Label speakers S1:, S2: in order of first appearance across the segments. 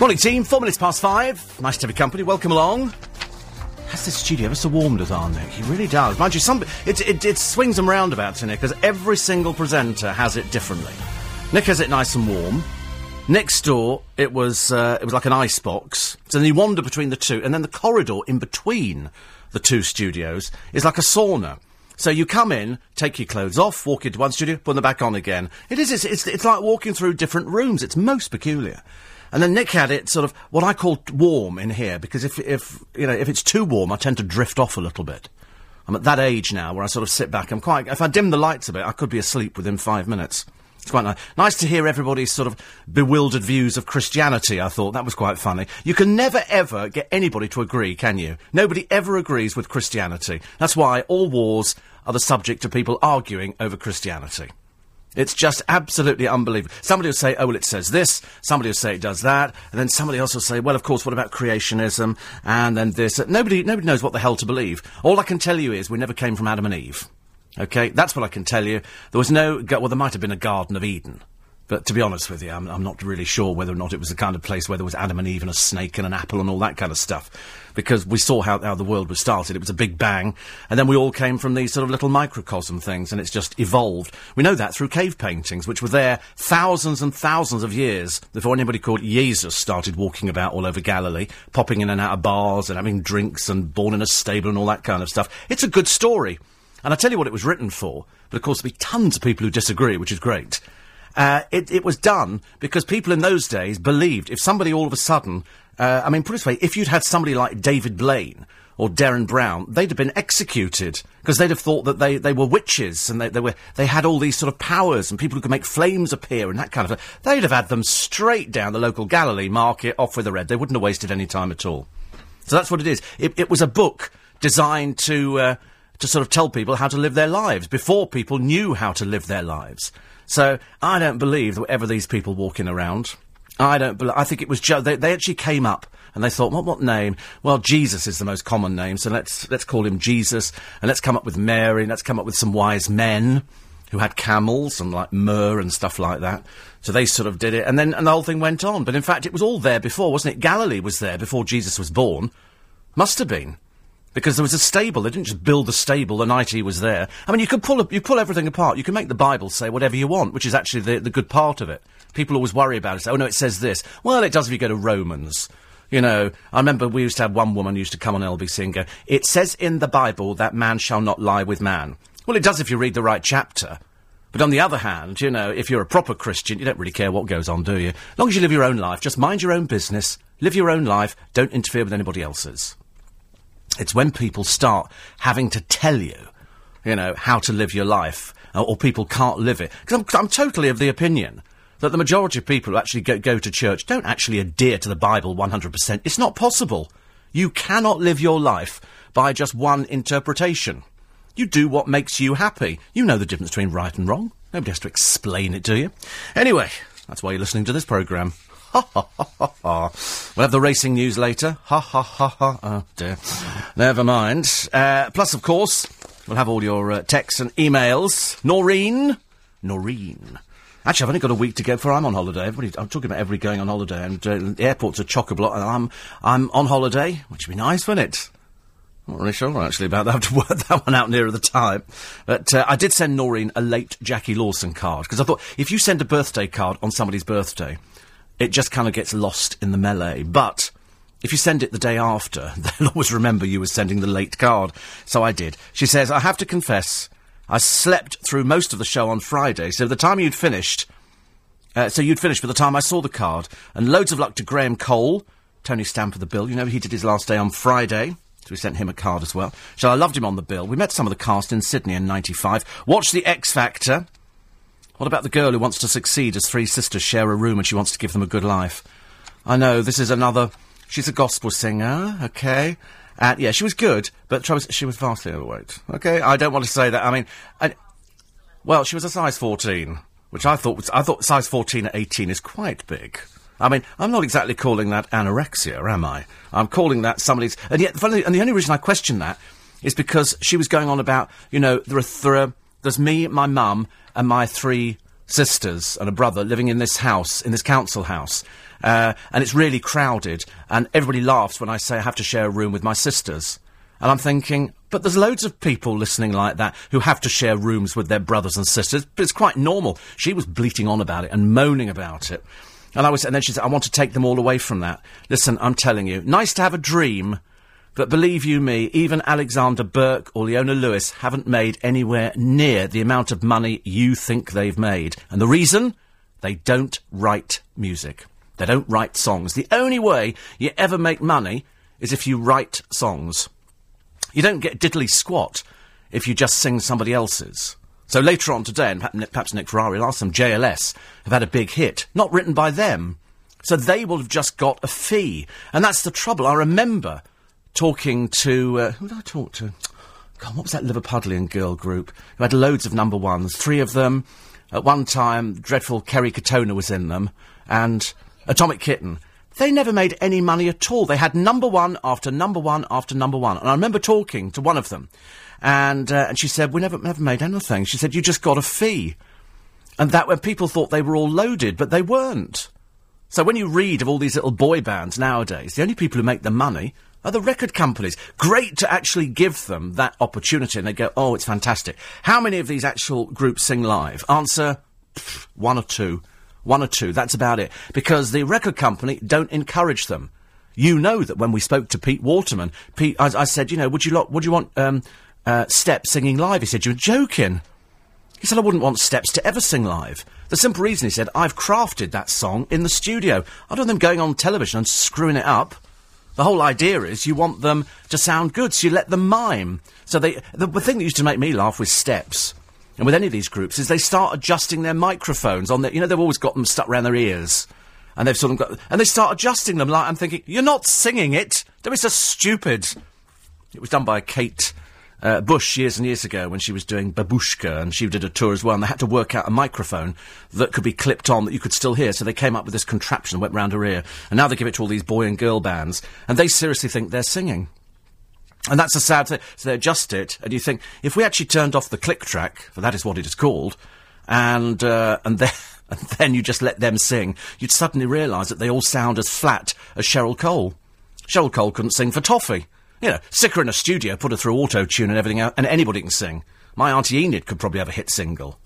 S1: Morning, team. Four minutes past five. Nice to have your company. Welcome along. Has this studio ever so warmed us, our Nick? He really does. Mind you, some it, it, it swings and roundabouts in here because every single presenter has it differently. Nick has it nice and warm. Next door, it was uh, it was like an ice box. So then you wander between the two, and then the corridor in between the two studios is like a sauna. So you come in, take your clothes off, walk into one studio, put them back on again. It is. It's, it's, it's like walking through different rooms. It's most peculiar. And then Nick had it sort of what I call warm in here because if if you know if it's too warm, I tend to drift off a little bit. I'm at that age now where I sort of sit back. I'm quite. If I dim the lights a bit, I could be asleep within five minutes. It's quite nice. Nice to hear everybody's sort of bewildered views of Christianity. I thought that was quite funny. You can never ever get anybody to agree, can you? Nobody ever agrees with Christianity. That's why all wars are the subject of people arguing over Christianity. It's just absolutely unbelievable. Somebody will say, oh, well, it says this. Somebody will say it does that. And then somebody else will say, well, of course, what about creationism? And then this. Nobody, nobody knows what the hell to believe. All I can tell you is we never came from Adam and Eve. Okay? That's what I can tell you. There was no, well, there might have been a Garden of Eden. But to be honest with you, I'm, I'm, not really sure whether or not it was the kind of place where there was Adam and Eve and a snake and an apple and all that kind of stuff. Because we saw how, how the world was started. It was a big bang. And then we all came from these sort of little microcosm things and it's just evolved. We know that through cave paintings, which were there thousands and thousands of years before anybody called Jesus started walking about all over Galilee, popping in and out of bars and having drinks and born in a stable and all that kind of stuff. It's a good story. And I tell you what it was written for. But of course there'll be tons of people who disagree, which is great. Uh, it, it, was done because people in those days believed if somebody all of a sudden, uh, I mean, put it this way, if you'd had somebody like David Blaine or Derren Brown, they'd have been executed because they'd have thought that they, they were witches and they, they were they had all these sort of powers and people who could make flames appear and that kind of thing. They'd have had them straight down the local Galilee market off with the red. They wouldn't have wasted any time at all. So that's what it is. It, it was a book designed to uh, to sort of tell people how to live their lives before people knew how to live their lives. So I don't believe that ever these people walking around. I don't. I think it was. Joe. They, they actually came up and they thought, what what name? Well, Jesus is the most common name, so let's let's call him Jesus, and let's come up with Mary, and let's come up with some wise men who had camels and like myrrh and stuff like that. So they sort of did it, and then and the whole thing went on. But in fact, it was all there before, wasn't it? Galilee was there before Jesus was born. Must have been because there was a stable. They didn't just build the stable the night he was there. I mean, you could pull you pull everything apart. You can make the Bible say whatever you want, which is actually the, the good part of it. People always worry about it. Say, oh no, it says this. Well, it does if you go to Romans. You know, I remember we used to have one woman used to come on LBC and go, "It says in the Bible that man shall not lie with man." Well, it does if you read the right chapter. But on the other hand, you know, if you're a proper Christian, you don't really care what goes on, do you? As long as you live your own life, just mind your own business, live your own life, don't interfere with anybody else's. It's when people start having to tell you, you know, how to live your life, or, or people can't live it. Because I'm, I'm totally of the opinion that the majority of people who actually go, go to church don't actually adhere to the Bible 100%. It's not possible. You cannot live your life by just one interpretation. You do what makes you happy. You know the difference between right and wrong. Nobody has to explain it to you. Anyway, that's why you're listening to this programme. Ha ha ha. We'll have the racing news later. Ha ha ha ha. Oh dear. Never mind. Uh, plus, of course, we'll have all your uh, texts and emails. Noreen. Noreen. Actually, I've only got a week to go before I'm on holiday. Everybody, I'm talking about everybody going on holiday, and uh, the airport's a chock a block, and I'm I'm on holiday, which would be nice, wouldn't it? Not really sure actually about that. I have to work that one out nearer the time. But uh, I did send Noreen a late Jackie Lawson card because I thought if you send a birthday card on somebody's birthday, it just kind of gets lost in the melee. But if you send it the day after, they'll always remember you were sending the late card. So I did. She says, I have to confess, I slept through most of the show on Friday, so the time you'd finished, uh, so you'd finished by the time I saw the card. And loads of luck to Graham Cole, Tony Stamford the bill. You know, he did his last day on Friday. So we sent him a card as well. So I loved him on the bill. We met some of the cast in Sydney in 95. Watched The X Factor. What about the girl who wants to succeed as three sisters share a room and she wants to give them a good life? I know, this is another. She's a gospel singer, okay? And yeah, she was good, but she was vastly overweight. Okay, I don't want to say that. I mean, I, well, she was a size 14, which I thought was. I thought size 14 at 18 is quite big. I mean, I'm not exactly calling that anorexia, am I? I'm calling that somebody's. And yet, and the only reason I question that is because she was going on about, you know, there are, there are there's me, my mum, and my three sisters and a brother living in this house, in this council house. Uh, and it's really crowded, and everybody laughs when I say I have to share a room with my sisters. And I'm thinking, but there's loads of people listening like that who have to share rooms with their brothers and sisters. But it's quite normal. She was bleating on about it and moaning about it. And I was, and then she said, I want to take them all away from that. Listen, I'm telling you, nice to have a dream, but believe you me, even Alexandra Burke or Leona Lewis haven't made anywhere near the amount of money you think they've made. And the reason? They don't write music. They don't write songs. The only way you ever make money is if you write songs. You don't get diddly squat if you just sing somebody else's. So later on today, and perhaps Nick Ferrari will ask them, JLS have had a big hit, not written by them. So they will have just got a fee. And that's the trouble. I remember talking to, uh, who did I talk to? God, what was that Liverpudlian girl group who had loads of number ones? Three of them. At one time, dreadful Kerry Katona was in them, and Atomic Kitten. They never made any money at all. They had number one after number one after number one. And I remember talking to one of them, and uh, and she said, "We never never made anything." She said, "You just got a fee," and that when people thought they were all loaded, but they weren't. So when you read of all these little boy bands nowadays, the only people who make the money are the record companies. Great to actually give them that opportunity, and they go, "Oh, it's fantastic." How many of these actual groups sing live? Answer: one or two. One or two, that's about it. Because the record company don't encourage them. You know that when we spoke to Pete Waterman, Pete, I, I said, you know, would you, would you want um, uh, Steps singing live? He said, you're joking. He said, I wouldn't want Steps to ever sing live. The simple reason, he said, I've crafted that song in the studio. I don't want them going on television and screwing it up. The whole idea is you want them to sound good, so you let them mime. So they, the, the thing that used to make me laugh with Steps and with any of these groups, is they start adjusting their microphones on their, you know, they've always got them stuck around their ears. And they've sort of got, and they start adjusting them like, I'm thinking, you're not singing it. Don't be so stupid. It was done by Kate uh, Bush years and years ago when she was doing Babooshka, and she did a tour as well, and they had to work out a microphone that could be clipped on that you could still hear, so they came up with this contraption that went round her ear, and now they give it to all these boy and girl bands, and they seriously think they're singing. And that's a sad thing. So they adjust it, and you think, if we actually turned off the click track, for that is what it is called, and, uh, and then, and then you just let them sing, you'd suddenly realise that they all sound as flat as Cheryl Cole. Cheryl Cole couldn't sing for toffee. You know, stick her in a studio, put her through auto-tune and everything and anybody can sing. My Auntie Enid could probably have a hit single.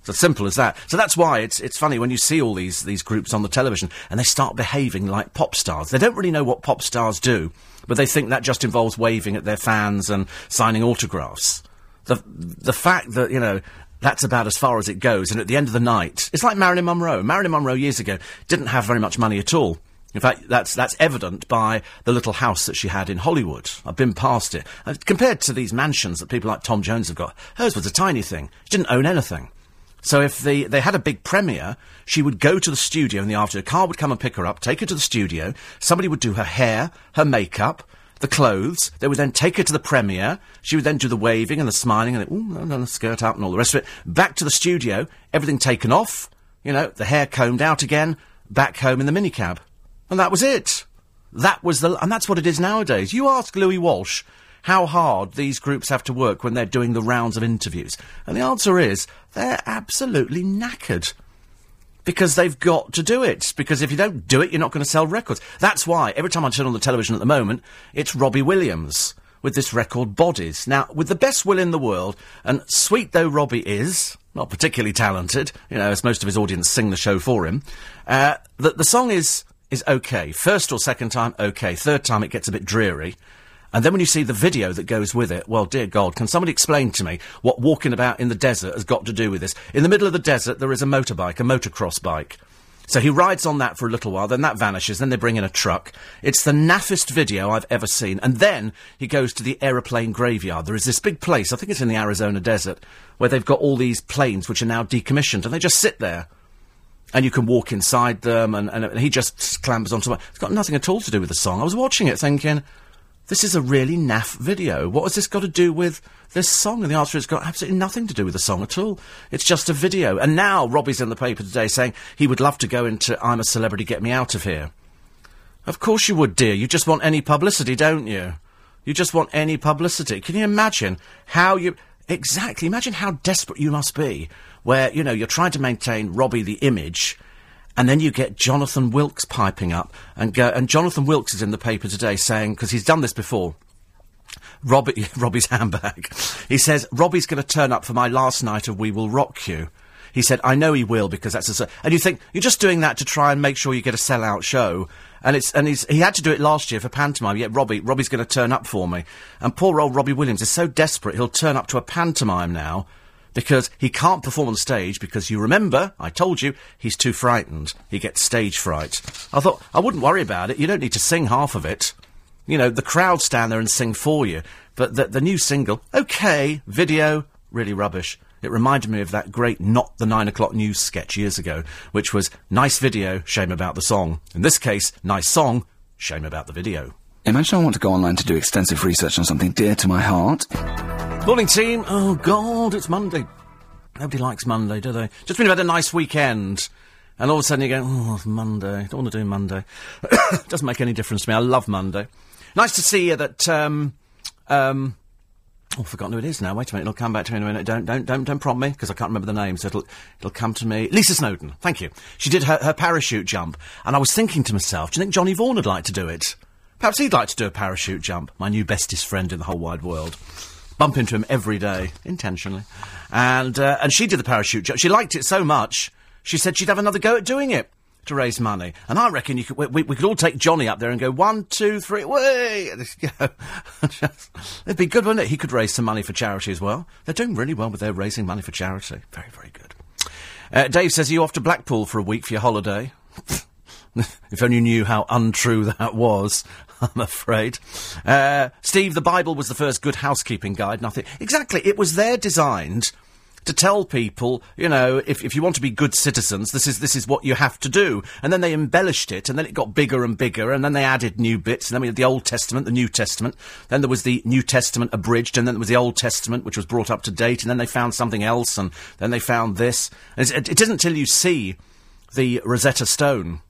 S1: It's as simple as that. So that's why it's it's funny when you see all these these groups on the television and they start behaving like pop stars. They don't really know what pop stars do, but they think that just involves waving at their fans and signing autographs. The the fact that you know that's about as far as it goes, and at the end of the night, it's like Marilyn Monroe. Marilyn Monroe years ago didn't have very much money at all. In fact, that's that's evident by the little house that she had in Hollywood. I've been past it. Uh, compared to these mansions that people like Tom Jones have got, hers was a tiny thing. She didn't own anything. So if they, they had a big premiere, she would go to the studio in the afternoon. A car would come and pick her up, take her to the studio. Somebody would do her hair, her makeup, the clothes. They would then take her to the premiere. She would then do the waving and the smiling and the, ooh, no, the skirt up and all the rest of it. Back to the studio, everything taken off. You know, the hair combed out again. Back home in the minicab, and that was it. That was the, and that's what it is nowadays. You ask Louis Walsh how hard these groups have to work when they're doing the rounds of interviews. And the answer is they're absolutely knackered. Because they've got to do it. Because if you don't do it, you're not going to sell records. That's why every time I turn on the television at the moment, it's Robbie Williams with this record Bodies. Now, with the best will in the world, and sweet though Robbie is, not particularly talented, you know, as most of his audience sing the show for him, uh, the, the song is, is okay. First or second time, okay. Third time, it gets a bit dreary. And then when you see the video that goes with it, well, dear God, can somebody explain to me what walking about in the desert has got to do with this? In the middle of the desert, there is a motorbike, a motocross bike. So he rides on that for a little while, then that vanishes, then they bring in a truck. It's the naffest video I've ever seen. And then he goes to the aeroplane graveyard. There is this big place, I think it's in the Arizona desert, where they've got all these planes which are now decommissioned, and they just sit there. And you can walk inside them, and, and, and he just clambers onto it. It's got nothing at all to do with the song. I was watching it thinking, this is a really naff video. What has this got to do with this song? And the answer is, it's got absolutely nothing to do with the song at all. It's just a video. And now Robbie's in the paper today saying he would love to go into I'm a Celebrity, Get Me Out of Here. Of course you would, dear. You just want any publicity, don't you? You just want any publicity. Can you imagine how you... Exactly. Imagine how desperate you must be, where, you know, you're trying to maintain Robbie the image, and then you get Jonathan Wilkes piping up, and go, and Jonathan Wilkes is in the paper today saying, because he's done this before, Robbie, Robbie's handbag. He says, Robbie's going to turn up for my last night of We Will Rock You. He said, I know he will because that's a, and you think, you're just doing that to try and make sure you get a sell-out show. And it's, and he's, he had to do it last year for pantomime, yet Robbie, Robbie's going to turn up for me. And poor old Robbie Williams is so desperate, he'll turn up to a pantomime now because he can't perform on stage because you remember, I told you, he's too frightened. He gets stage fright. I thought, I wouldn't worry about it. You don't need to sing half of it. You know, the crowd stand there and sing for you. But the, the new single, okay, video, really rubbish. It reminded me of that great Not the Nine O'Clock News sketch years ago, which was nice video, shame about the song. In this case, nice song, shame about the video.
S2: Imagine I want to go online to do extensive research on something dear to my heart.
S1: Morning, team. Oh, God, it's Monday. Nobody likes Monday, do they? Just you've had a nice weekend. And all of a sudden you go, oh, it's Monday. Don't want to do Monday. Doesn't make any difference to me. I love Monday. Nice to see you that, um, um, Oh, forgotten who it is now. Wait a minute, it'll come back to me in a minute. Don't, don't, don't, don't prompt me because I can't remember the name. So it'll, it'll come to me. Lisa Snowdon. Thank you. She did her, her parachute jump, and I was thinking to myself, do you think Johnny Vaughan would like to do it? Perhaps he'd like to do a parachute jump. My new bestest friend in the whole wide world. Bump into him every day, intentionally, and uh, and she did the parachute jump. She liked it so much. She said she'd have another go at doing it to raise money. And I reckon you could, we, we could all take Johnny up there and go one, two, three, way. It'd be good, wouldn't it? He could raise some money for charity as well. They're doing really well with their raising money for charity. Very, very good. Uh, Dave says, are you off to Blackpool for a week for your holiday? if only you knew how untrue that was, I'm afraid. Uh, Steve, the Bible was the first good housekeeping guide. Nothing. Exactly. It was there designed to tell people, you know, if, if you want to be good citizens, this is this is what you have to do. And then they embellished it, and then it got bigger and bigger, and then they added new bits, and then we had the Old Testament, the New Testament. Then there was the New Testament abridged, and then there was the Old Testament, which was brought up to date, and then they found something else, and then they found this. It, it isn't until you see the Rosetta Stone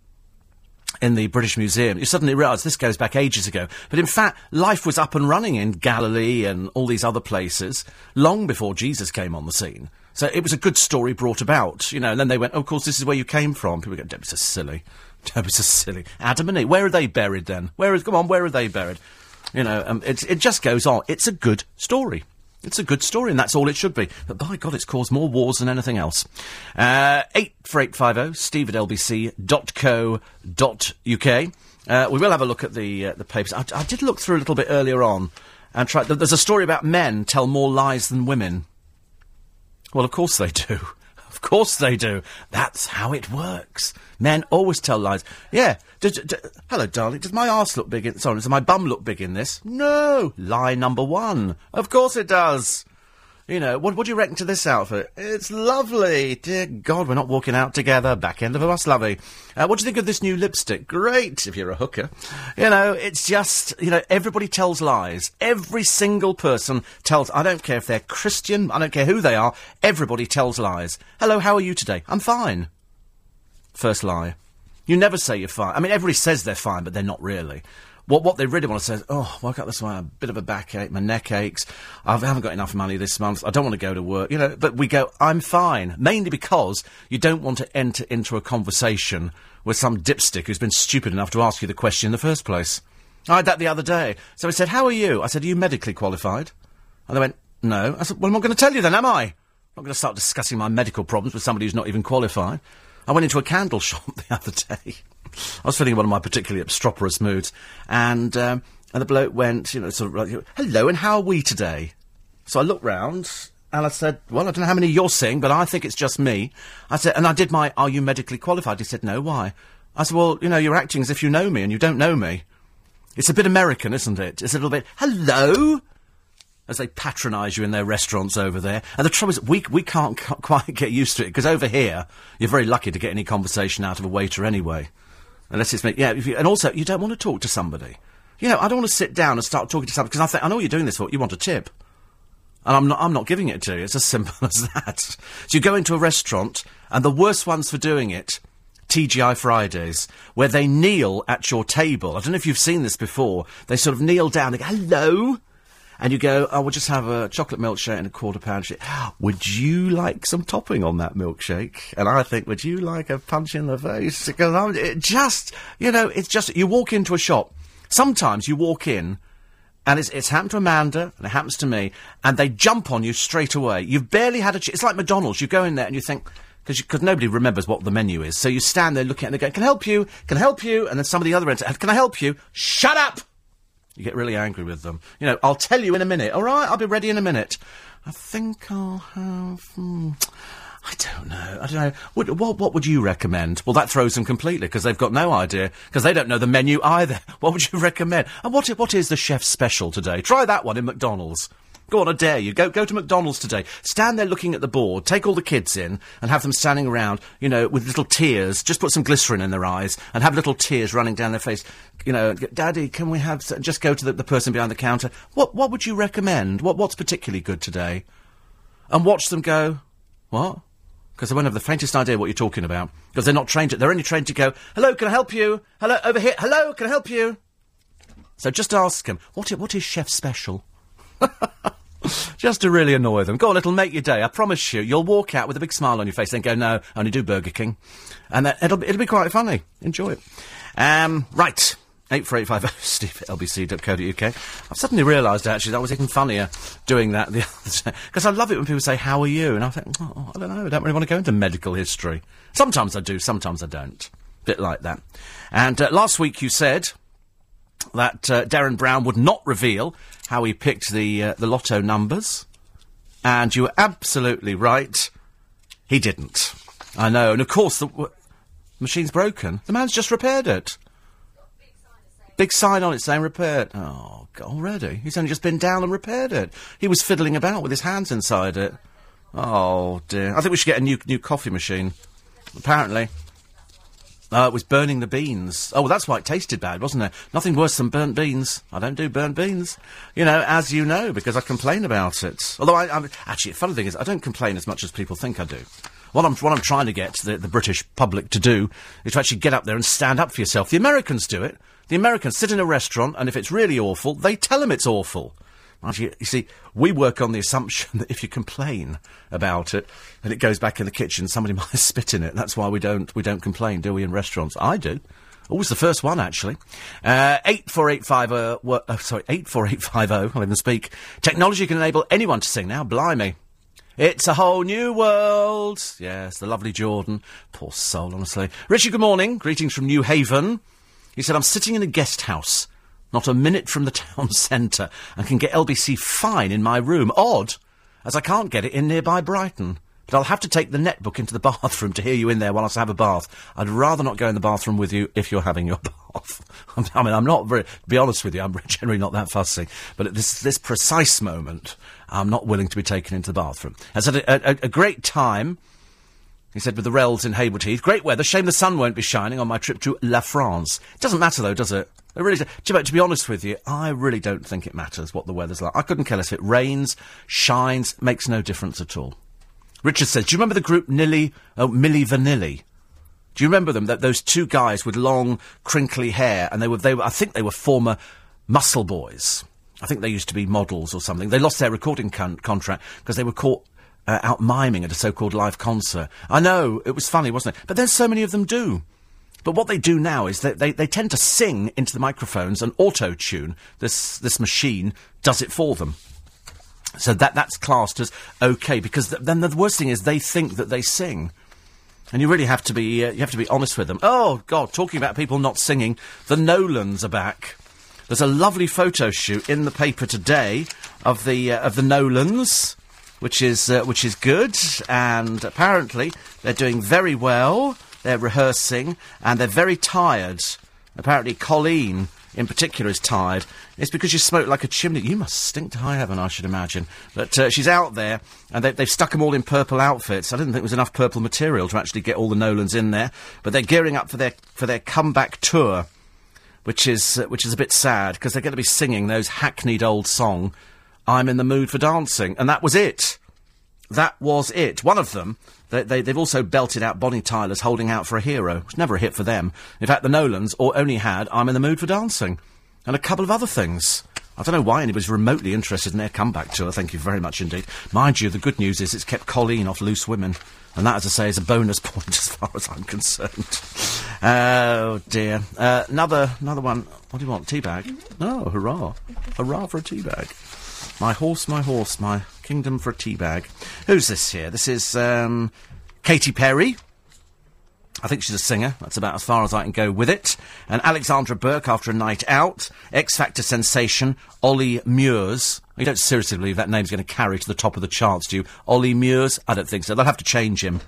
S1: in the British Museum, you suddenly realise this goes back ages ago. But in fact, life was up and running in Galilee and all these other places long before Jesus came on the scene. So it was a good story brought about, you know. And then they went, oh, of course, this is where you came from. People go, Debbie's so silly. Debbie's so silly. Adam and Eve, where are they buried then? Where is, come on, where are they buried? You know, um, it just goes on. It's a good story. It's a good story, and that's all it should be. But by God, it's caused more wars than anything else. Uh, 84850, steve at lbc.co.uk. Uh, we will have a look at the, uh, the papers. I, I, did look through a little bit earlier on, and try, there's a story about men tell more lies than women. Well, of course they do. Of course they do. That's how it works. Men always tell lies. Yeah. Hello, darling. Does my arse look big in... Sorry, does my bum look big in this? No. Lie number one. Of course it does. You know, what, what do you reckon to this outfit? It's lovely. Dear God, we're not walking out together. Back end of a bus, lovey. Uh, what do you think of this new lipstick? Great, if you're a hooker. You know, it's just, you know, everybody tells lies. Every single person tells, I don't care if they're Christian, I don't care who they are, everybody tells lies. Hello, how are you today? I'm fine. First lie. You never say you're fine. I mean, everybody says they're fine, but they're not really. What what they really want to say is, oh, woke up this morning, a bit of a backache, my neck aches, I haven't got enough money this month, I don't want to go to work, you know. But we go, I'm fine, mainly because you don't want to enter into a conversation with some dipstick who's been stupid enough to ask you the question in the first place. I had that the other day. So I said, how are you? I said, are you medically qualified? And they went, no. I said, well, I'm not going to tell you then, am I? I'm not going to start discussing my medical problems with somebody who's not even qualified. I went into a candle shop the other day. I was feeling in one of my particularly obstreperous moods, and um, and the bloke went, you know, sort of like, "Hello, and how are we today?" So I looked round and I said, "Well, I don't know how many you're seeing, but I think it's just me." I said, and I did my, "Are you medically qualified?" He said, "No, why?" I said, "Well, you know, you're acting as if you know me, and you don't know me." It's a bit American, isn't it? It's a little bit, "Hello." As they patronise you in their restaurants over there. And the trouble is, we, we can't c- quite get used to it, because over here, you're very lucky to get any conversation out of a waiter anyway. Unless it's me. Yeah, you, and also, you don't want to talk to somebody. You know, I don't want to sit down and start talking to somebody, because I think, I know you're doing this for, you want a tip. And I'm not, I'm not giving it to you. It's as simple as that. So you go into a restaurant, and the worst ones for doing it, TGI Fridays, where they kneel at your table. I don't know if you've seen this before. They sort of kneel down and go, hello? And you go, oh, we'll just have a chocolate milkshake and a quarter pound shake. Would you like some topping on that milkshake? And I think, would you like a punch in the face? Because I'm, it just, you know, it's just, you walk into a shop. Sometimes you walk in, and it's, it's happened to Amanda, and it happens to me, and they jump on you straight away. You've barely had a ch- It's like McDonald's. You go in there and you think, because nobody remembers what the menu is. So you stand there looking at it and they go, can I help you? Can I help you? And then somebody the other end, can I help you? Shut up! You get really angry with them. You know, I'll tell you in a minute. All right, I'll be ready in a minute. I think I'll have. Hmm, I don't know. I don't know. What, what, what would you recommend? Well, that throws them completely because they've got no idea because they don't know the menu either. What would you recommend? And what, what is the chef's special today? Try that one in McDonald's. Go on, I dare you. Go, go to McDonald's today. Stand there looking at the board. Take all the kids in and have them standing around, you know, with little tears. Just put some glycerin in their eyes and have little tears running down their face. You know, Daddy, can we have? Just go to the, the person behind the counter. What, what would you recommend? What, what's particularly good today? And watch them go. What? Because they won't have the faintest idea what you're talking about. Because they're not trained to. They're only trained to go. Hello, can I help you? Hello, over here. Hello, can I help you? So just ask them. What, what is chef special? Just to really annoy them. Go on, it'll make your day. I promise you. You'll walk out with a big smile on your face and go, no, I only do Burger King. And that, it'll, it'll be quite funny. Enjoy it. Um, right. 84850 steve at lbc.co.uk. I've suddenly realised, actually, that was even funnier doing that the other day. Because I love it when people say, how are you? And I think, oh, I don't know, I don't really want to go into medical history. Sometimes I do, sometimes I don't. Bit like that. And uh, last week you said that uh, Derren Brown would not reveal how he picked the uh, the lotto numbers, and you were absolutely right. He didn't. I know, and of course the w- machine's broken. The man's just repaired it. Big sign on it saying repaired. Oh, God, already? He's only just been down and repaired it. He was fiddling about with his hands inside it. Oh dear. I think we should get a new new coffee machine. Apparently. Uh, it was burning the beans. Oh, well, that's why it tasted bad, wasn't it? Nothing worse than burnt beans. I don't do burnt beans. You know, as you know, because I complain about it. Although, I, I'm, actually, the funny thing is, I don't complain as much as people think I do. What I'm, what I'm trying to get the, the British public to do is to actually get up there and stand up for yourself. The Americans do it. The Americans sit in a restaurant, and if it's really awful, they tell them it's awful. You, you see, we work on the assumption that if you complain about it and it goes back in the kitchen, somebody might spit in it. That's why we don't we don't complain, do we? In restaurants, I do. Always the first one, actually. Uh, eight four eight five uh, uh, sorry, eight four eight five zero. I'll even speak. Technology can enable anyone to sing now. Blimey. It's a whole new world. Yes, the lovely Jordan. Poor soul, honestly. Richie, good morning. Greetings from Newhaven. He said, I'm sitting in a guest house not a minute from the town centre, and can get LBC fine in my room. Odd, as I can't get it in nearby Brighton. But I'll have to take the netbook into the bathroom to hear you in there while I have a bath. I'd rather not go in the bathroom with you if you're having your bath. I mean, I'm not very, to be honest with you, I'm generally not that fussy. But at this, this precise moment, I'm not willing to be taken into the bathroom. I had a, a, a great time, he said, with the Rels in Haywards Heath. Great weather. Shame the sun won't be shining on my trip to La France. It doesn't matter though, does it? It really, to, to be honest with you, I really don't think it matters what the weather's like. I couldn't care less if it rains, shines, makes no difference at all. Richard says, do you remember the group Nilly, oh, Milli Vanilli? Do you remember them? That those two guys with long, crinkly hair, and they were, they were, I think they were former muscle boys. I think they used to be models or something. They lost their recording con- contract because they were caught uh, out miming at a so-called live concert. I know it was funny, wasn't it? But then so many of them do. But what they do now is that they, they tend to sing into the microphones and auto tune. This, this machine does it for them. So that, that's classed as okay, because th- then the worst thing is they think that they sing. And you really have to be, uh, you have to be honest with them. Oh, God, talking about people not singing, the Nolans are back. There's a lovely photo shoot in the paper today of the, uh, of the Nolans, which is, uh, which is good, and apparently they're doing very well. They're rehearsing and they're very tired. Apparently, Colleen in particular is tired. It's because you smoke like a chimney. You must stink to high heaven, I should imagine. But uh, she's out there, and they, have stuck them all in purple outfits. I didn't think there was enough purple material to actually get all the Nolans in there. But they're gearing up for their for their comeback tour, which is uh, which is a bit sad because they're going to be singing those hackneyed old song, "I'm in the mood for dancing," and that was it. That was it. One of them they, they, have also belted out Bonnie Tyler's Holding Out for a Hero. It's never a hit for them. In fact, the Nolans or only had I'm in the Mood for Dancing. And a couple of other things. I don't know why anybody's remotely interested in their comeback tour. Thank you very much indeed. Mind you, the good news is it's kept Colleen off Loose Women. And that, as I say, is a bonus point as far as I'm concerned. Oh, dear. Uh, another, another one. What do you want? Teabag? Oh, hurrah. Hurrah for a teabag. My horse, my horse, my kingdom for a teabag. Who's this here? This is, um, Katy Perry. I think she's a singer. That's about as far as I can go with it. And Alexandra Burke after a night out. X Factor sensation Ollie Murs. You don't seriously believe that name's going to carry to the top of the charts, do you? Ollie Murs? I don't think so. They'll have to change him.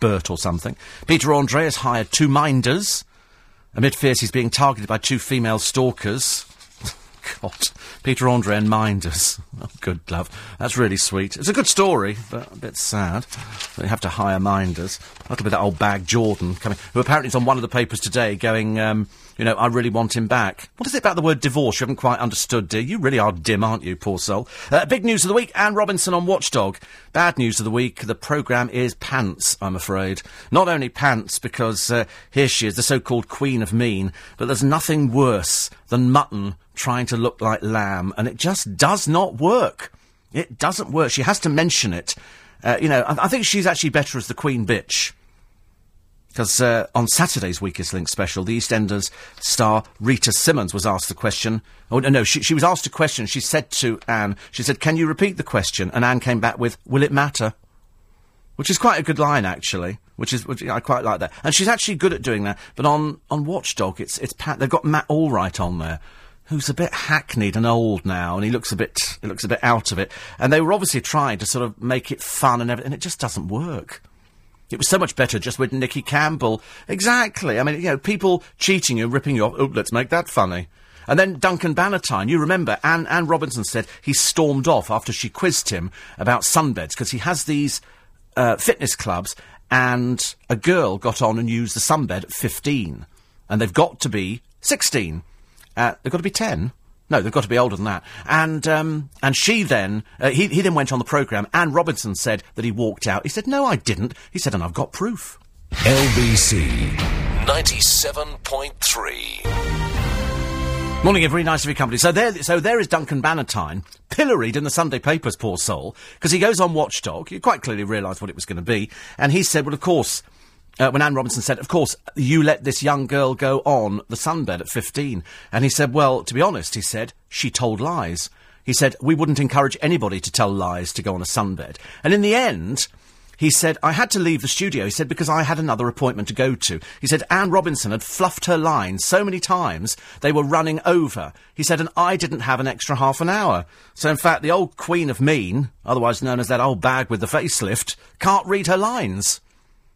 S1: Bert or something. Peter Andre has hired two minders. Amid fears he's being targeted by two female stalkers. God. Peter Andre and Minders. Oh, good love. That's really sweet. It's a good story, but a bit sad. They have to hire Minders. That'll be that old bag Jordan coming, who apparently is on one of the papers today going, um, you know, I really want him back. What is it about the word divorce you haven't quite understood, dear? You really are dim, aren't you, poor soul? Uh, big news of the week, Anne Robinson on Watchdog. Bad news of the week, the programme is pants, I'm afraid. Not only pants, because uh, here she is, the so-called Queen of Mean, but there's nothing worse than mutton trying to look like lamb, and it just does not work. It doesn't work. She has to mention it. Uh, you know, I, I, think she's actually better as the Queen Bitch. Because uh, on Saturday's Weakest Link special, the EastEnders star Rita Simons was asked the question. Oh, no, no, she, she was asked a question. She said to Anne, she said, Can you repeat the question? And Anne came back with, Will it matter? Which is quite a good line, actually. Which is, which, I quite like that. And she's actually good at doing that. But on, on Watchdog, it's, it's Pat, they've got Matt Allwright on there who's a bit hackneyed and old now, and he looks a bit, he looks a bit out of it. And they were obviously trying to sort of make it fun and everything, and it just doesn't work. It was so much better just with Nicky Campbell. Exactly. I mean, you know, people cheating you, ripping you off. Oh, let's make that funny. And then Duncan Bannatyne, you remember, Anne, Anne Robinson said he stormed off after she quizzed him about sunbeds because he has these uh, fitness clubs and a girl got on and used the sunbed at 15. And they've got to be 16. Uh, they've got to be 10. No, they've got to be older than that. And um, and she then uh, he he then went on the programme. Anne Robinson said that he walked out. He said, "No, I didn't." He said, "And I've got proof."
S3: LBC ninety seven point three.
S1: Morning, every nice of your company. So there, so there is Duncan Bannatyne, pilloried in the Sunday papers, poor soul, because he goes on Watchdog. You quite clearly realised what it was going to be, and he said, "Well, of course, uh, when Anne Robinson said, Of course, you let this young girl go on the sunbed at 15. And he said, Well, to be honest, he said, she told lies. He said, We wouldn't encourage anybody to tell lies to go on a sunbed. And in the end, he said, I had to leave the studio, he said, because I had another appointment to go to. He said, Anne Robinson had fluffed her lines so many times they were running over. He said, and I didn't have an extra half an hour. So in fact, the old Queen of Mean, otherwise known as that old bag with the facelift, can't read her lines.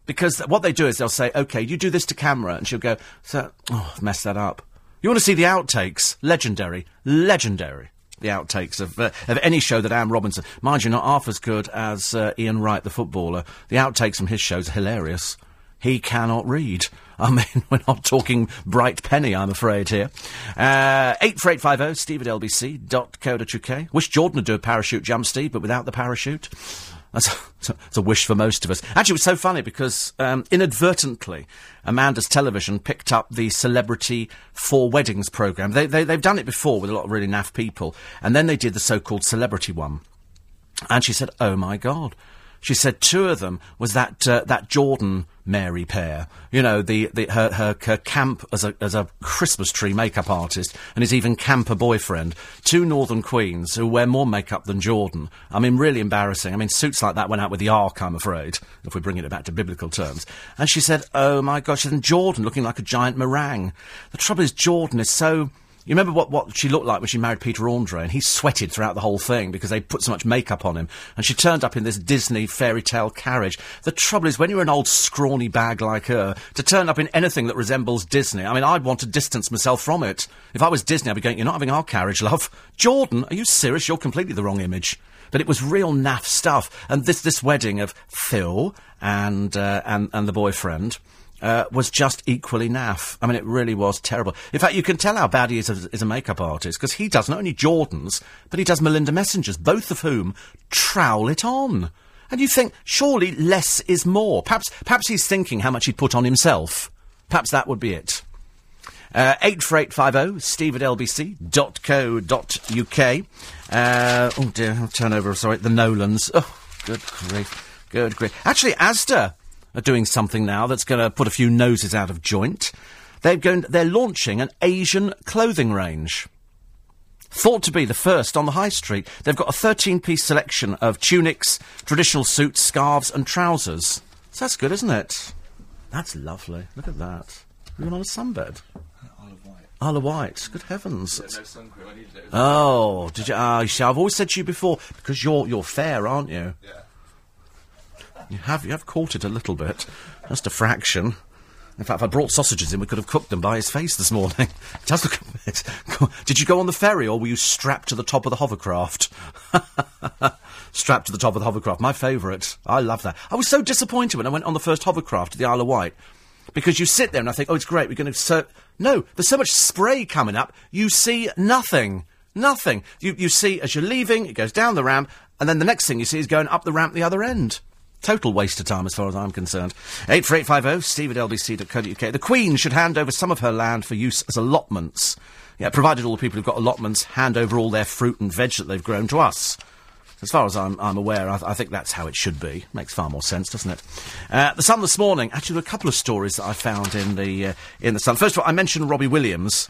S1: Because what they do is they'll say, okay, you do this to camera, and she'll go, so, oh, I've messed that up. You want to see the outtakes? Legendary. Legendary. The outtakes of, uh, of any show that Anne Robinson, mind you, not half as good as uh, Ian Wright, the footballer. The outtakes from his shows are hilarious. He cannot read. I mean, we're not talking bright penny, I'm afraid, here. Uh, 84850, steve at lbc.co.uk. Wish Jordan would do a parachute jump, Steve, but without the parachute. That's a, that's a wish for most of us. Actually, it was so funny because um, inadvertently, Amanda's television picked up the Celebrity Four Weddings programme. They, they, they've done it before with a lot of really naff people, and then they did the so-called celebrity one. And she said, "Oh my God." She said two of them was that uh, that Jordan Mary Pear. You know, the, the her, her, her camp as a as a Christmas tree makeup artist and his even camper boyfriend. Two Northern Queens who wear more makeup than Jordan. I mean, really embarrassing. I mean, suits like that went out with the Ark, I'm afraid, if we're bringing it back to biblical terms. And she said, "Oh my gosh!" And Jordan looking like a giant meringue. The trouble is, Jordan is so you remember what, what she looked like when she married Peter Andre, and he sweated throughout the whole thing because they put so much makeup on him. And she turned up in this Disney fairy tale carriage. The trouble is, when you're an old scrawny bag like her, to turn up in anything that resembles Disney, I mean, I'd want to distance myself from it. If I was Disney, I'd be going, "You're not having our carriage, love." Jordan, are you serious? You're completely the wrong image. But it was real naff stuff. And this this wedding of Phil and uh, and and the boyfriend uh, was just equally naff. I mean, it really was terrible. In fact, you can tell how bad he is as, as a makeup artist because he does not only Jordan's, but he does Melinda Messenger's, both of whom trowel it on. And you think, surely less is more. Perhaps, perhaps he's thinking how much he'd put on himself. Perhaps that would be it. Uh, 84850, steve at lbc.co.uk. Uh, oh dear, I'll turn over, sorry, the Nolans. Oh, good grief. Good grief. Actually, Asda are doing something now that's going to put a few noses out of joint. They're going, they're launching an Asian clothing range. Thought to be the first on the high street. They've got a 13 piece selection of tunics, traditional suits, scarves, and trousers. So that's good, isn't it? That's lovely. Look at that. You're on a sunbed. Isle of Wight. Good heavens. Oh, did you? Ah, you I've always said to you before because you're you're fair, aren't you?
S4: Yeah.
S1: You have you have caught it a little bit, just a fraction. In fact, if I brought sausages in, we could have cooked them by his face this morning. It does look a bit. Did you go on the ferry, or were you strapped to the top of the hovercraft? strapped to the top of the hovercraft. My favourite. I love that. I was so disappointed when I went on the first hovercraft to the Isle of Wight. Because you sit there and I think, oh, it's great, we're going to... So- no, there's so much spray coming up, you see nothing. Nothing. You, you see, as you're leaving, it goes down the ramp, and then the next thing you see is going up the ramp the other end. Total waste of time as far as I'm concerned. 84850, steve at lbc.co.uk. The Queen should hand over some of her land for use as allotments. Yeah, provided all the people who've got allotments hand over all their fruit and veg that they've grown to us. As far as I'm, I'm aware, I, I think that's how it should be. Makes far more sense, doesn't it? Uh, the Sun this morning, actually, there a couple of stories that I found in the, uh, in the Sun. First of all, I mentioned Robbie Williams,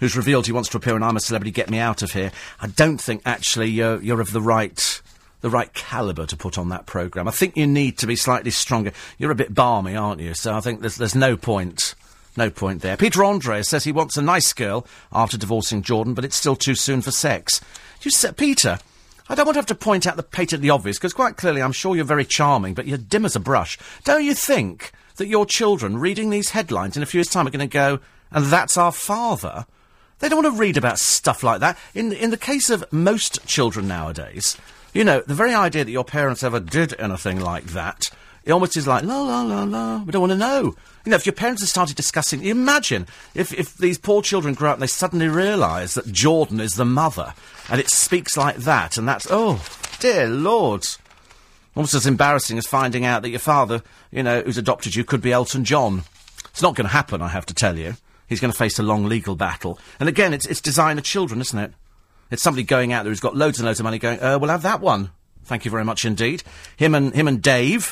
S1: who's revealed he wants to appear in I'm a Celebrity, Get Me Out of Here. I don't think, actually, you're, you're of the right the right calibre to put on that programme. I think you need to be slightly stronger. You're a bit balmy, aren't you? So I think there's, there's no point. No point there. Peter Andre says he wants a nice girl after divorcing Jordan, but it's still too soon for sex. You said, Peter, I don't want to have to point out the patently obvious, because quite clearly I'm sure you're very charming, but you're dim as a brush. Don't you think that your children reading these headlines in a few years' time are going to go, and that's our father? They don't want to read about stuff like that. In, in the case of most children nowadays, you know, the very idea that your parents ever did anything like that, it almost is like, la, la, la, la, we don't want to know. You know, if your parents had started discussing, imagine if, if these poor children grow up and they suddenly realise that Jordan is the mother, and it speaks like that, and that's, oh, dear Lord. Almost as embarrassing as finding out that your father, you know, who's adopted you, could be Elton John. It's not going to happen, I have to tell you. He's going to face a long legal battle. And again, it's, it's designer children, isn't it? It's somebody going out there who's got loads and loads of money going, uh, we'll have that one. Thank you very much indeed. Him and, him and David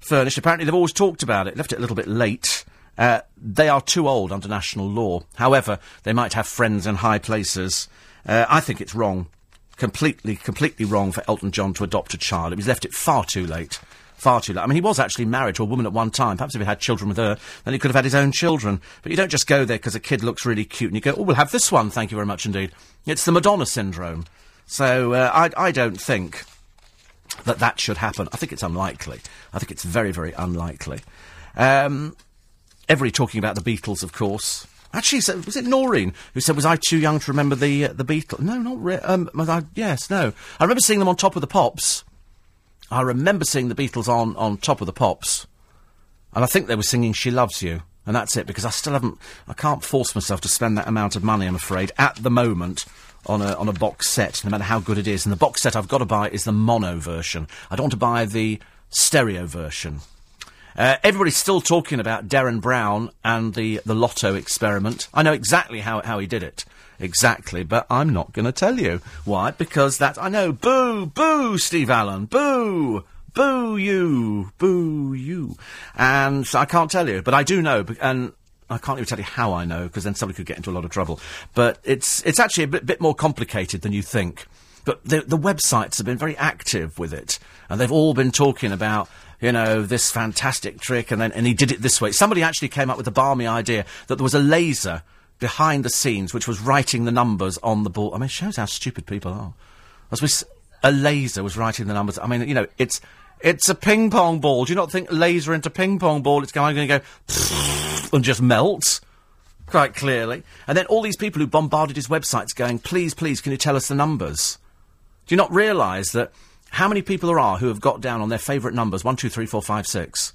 S1: Furnish, apparently they've always talked about it, left it a little bit late. Uh, they are too old under national law. However, they might have friends in high places. Uh, I think it's wrong. Completely, completely wrong for Elton John to adopt a child. He's left it far too late. Far too late. I mean, he was actually married to a woman at one time. Perhaps if he had children with her, then he could have had his own children. But you don't just go there because a kid looks really cute and you go, oh, we'll have this one, thank you very much indeed. It's the Madonna syndrome. So uh, I, I don't think that that should happen. I think it's unlikely. I think it's very, very unlikely. Um, everybody talking about the Beatles, of course. Actually, was it Noreen who said, "Was I too young to remember the uh, the Beatles?" No, not really. Um, yes, no. I remember seeing them on Top of the Pops. I remember seeing the Beatles on on Top of the Pops, and I think they were singing "She Loves You," and that's it because I still haven't. I can't force myself to spend that amount of money. I'm afraid at the moment on a on a box set, no matter how good it is. And the box set I've got to buy is the mono version. I don't want to buy the stereo version. Uh, everybody's still talking about Derren Brown and the, the Lotto experiment. I know exactly how, how he did it. Exactly, but I'm not going to tell you. Why? Because that, I know, boo, boo, Steve Allen, boo, boo you, boo you. And so I can't tell you, but I do know, and I can't even tell you how I know, because then somebody could get into a lot of trouble. But it's, it's actually a bit, bit more complicated than you think. But the, the websites have been very active with it, and they've all been talking about, you know, this fantastic trick, and then and he did it this way. Somebody actually came up with the balmy idea that there was a laser behind the scenes which was writing the numbers on the board. I mean, it shows how stupid people are. As we, s- a laser was writing the numbers. I mean, you know, it's it's a ping pong ball. Do you not think laser into ping pong ball? It's going to go and just melt quite clearly. And then all these people who bombarded his websites going, please, please, can you tell us the numbers? Do you not realise that how many people there are who have got down on their favourite numbers, one, two, three, four, five, six?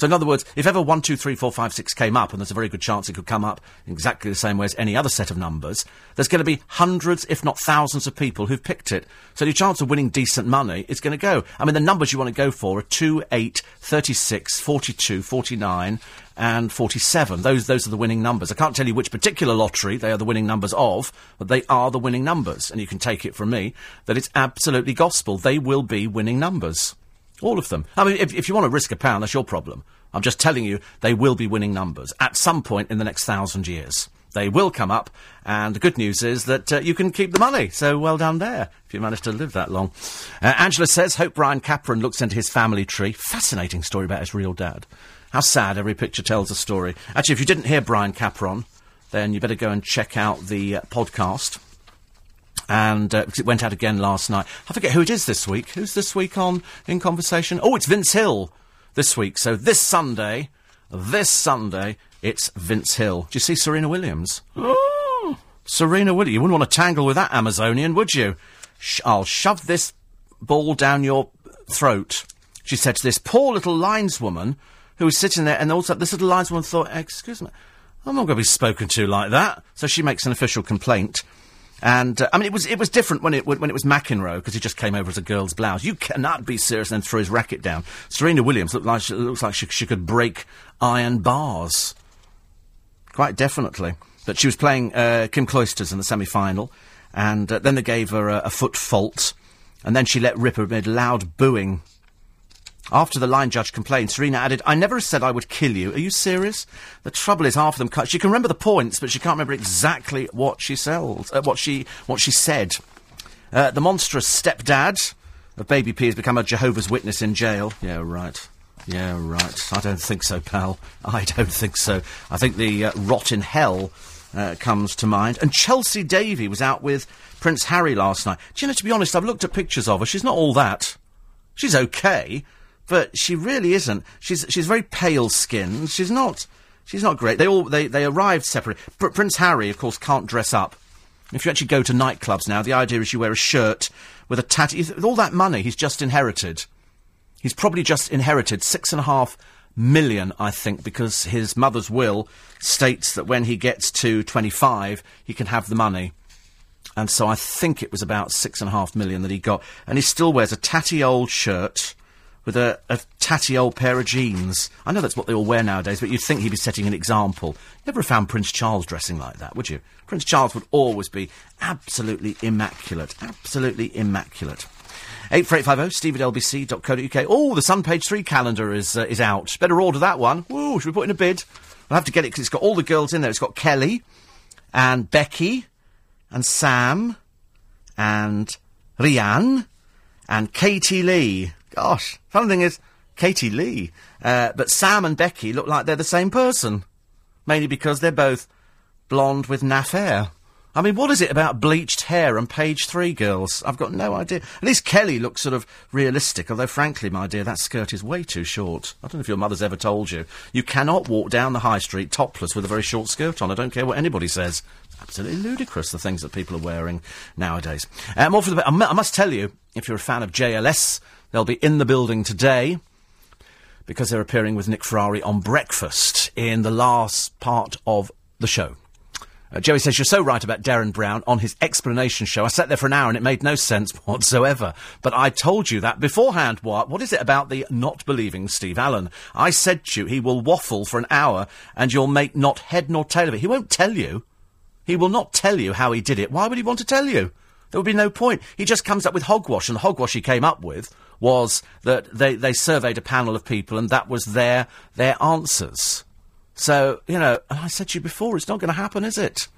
S1: So in other words, if ever one, two, three, four, five, six came up, and there's a very good chance it could come up exactly the same way as any other set of numbers, there's going to be hundreds, if not thousands, of people who've picked it. So your chance of winning decent money is going to go. I mean, the numbers you want to go for are 2, 8, 36, 42, 49, and 47. Those, those are the winning numbers. I can't tell you which particular lottery they are the winning numbers of, but they are the winning numbers. And you can take it from me that it's absolutely gospel. They will be winning numbers. All of them. I mean, if, if you want to risk a pound, that's your problem. I'm just telling you, they will be winning numbers at some point in the next thousand years. They will come up, and the good news is that uh, you can keep the money. So well done there, if you manage to live that long. Uh, Angela says, hope Brian Capron looks into his family tree. Fascinating story about his real dad. How sad every picture tells a story. Actually, if you didn't hear Brian Capron, then you better go and check out the uh, podcast and uh, because it went out again last night. I forget who it is this week. Who's this week on in conversation? Oh, it's Vince Hill this week. So this Sunday, this Sunday, it's Vince Hill. Do you see Serena Williams? Oh, Serena Williams. You wouldn't want to tangle with that Amazonian, would you? Sh- I'll shove this ball down your throat. She said to this poor little lineswoman who was sitting there, and also this little lineswoman thought, "Excuse me, I'm not going to be spoken to like that." So she makes an official complaint. And uh, I mean, it was it was different when it when it was McEnroe because he just came over as a girl's blouse. You cannot be serious and then throw his racket down. Serena Williams looked like she, looks like she, she could break iron bars. Quite definitely. But she was playing uh, Kim Clijsters in the semi-final, and uh, then they gave her a, a foot fault, and then she let rip amid loud booing after the line judge complained, Serena added, I never said I would kill you. Are you serious? The trouble is half of them cut. She can remember the points, but she can't remember exactly what she uh, what she, what she said. Uh, the monstrous stepdad of Baby P has become a Jehovah's Witness in jail. Yeah, right. Yeah, right. I don't think so, pal. I don't think so. I think the uh, rot in hell uh, comes to mind. And Chelsy Davy was out with Prince Harry last night. Do you know, to be honest, I've looked at pictures of her. She's not all that. She's okay but she really isn't. She's she's very pale skinned. She's not she's not great. They all they they arrived separately. Pr- Prince Harry, of course, can't dress up. If you actually go to nightclubs now, the idea is you wear a shirt with a tattoo. With all that money he's just inherited, he's probably just inherited six and a half million, I think, because his mother's will states that when he gets to 25, he can have the money. And so I think it was about six and a half million that he got. And he still wears a tatty old shirt with a, a, tatty old pair of jeans. I know that's what they all wear nowadays, but you'd think he'd be setting an example. Never found Prince Charles dressing like that, would you? Prince Charles would always be absolutely immaculate. Absolutely immaculate. 84850 steve at lbc.co.uk. Oh, the Sun Page 3 calendar is, uh, is out. Better order that one. Ooh, should we put in a bid? We'll have to get it because it's got all the girls in there. It's got Kelly and Becky and Sam and Rianne and Katie Lee. Gosh, funny thing is, Katie Lee. Uh, but Sam and Becky look like they're the same person. Mainly because they're both blonde with naff hair. I mean, what is it about bleached hair and page three girls? I've got no idea. At least Kelly looks sort of realistic, although frankly, my dear, that skirt is way too short. I don't know if your mother's ever told you. You cannot walk down the high street topless with a very short skirt on. I don't care what anybody says. It's absolutely ludicrous, the things that people are wearing nowadays. Uh, more for the, I must tell you, if you're a fan of JLS, They'll be in the building today because they're appearing with Nick Ferrari on breakfast in the last part of the show. Uh, Joey says, You're so right about Derren Brown on his explanation show. I sat there for an hour and it made no sense whatsoever. But I told you that beforehand. What? What is it about the not believing Steve Allen? I said to you, he will waffle for an hour and you'll make not head nor tail of it. He won't tell you. He will not tell you how he did it. Why would he want to tell you? There would be no point. He just comes up with hogwash, and the hogwash he came up with was that they, they surveyed a panel of people and that was their, their answers. So, you know, and I said to you before, it's not going to happen, is it?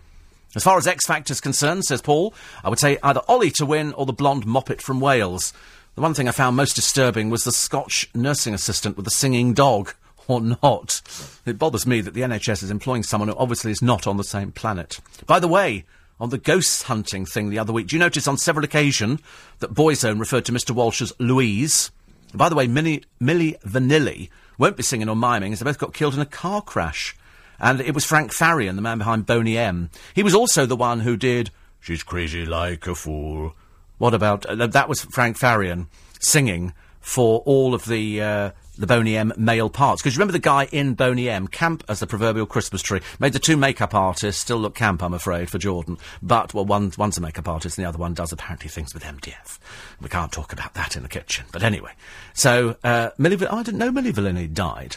S1: As far as X Factor is concerned, says Paul, I would say either Ollie to win or the blonde moppet from Wales. The one thing I found most disturbing was the Scotch nursing assistant with the singing dog, or not. It bothers me that the NHS is employing someone who obviously is not on the same planet. By the way, on the ghost hunting thing the other week. Do you notice on several occasions that Boyzone referred to Mr. Walsh as Louise? By the way, Milli, Vanilli won't be singing or miming as they both got killed in a car crash. And it was Frank Farian, the man behind Boney M. He was also the one who did She's Crazy Like a Fool. What about... Uh, that was Frank Farian singing for all of the uh, the Boney M male parts. Because you remember the guy in Boney M, camp as the proverbial Christmas tree, made the two makeup artists still look camp, I'm afraid, for Jordan. But, well, one, one's a makeup artist and the other one does apparently things with MDF. We can't talk about that in the kitchen. But anyway. So, uh, Milli, oh, I didn't know Milli Vanilli died.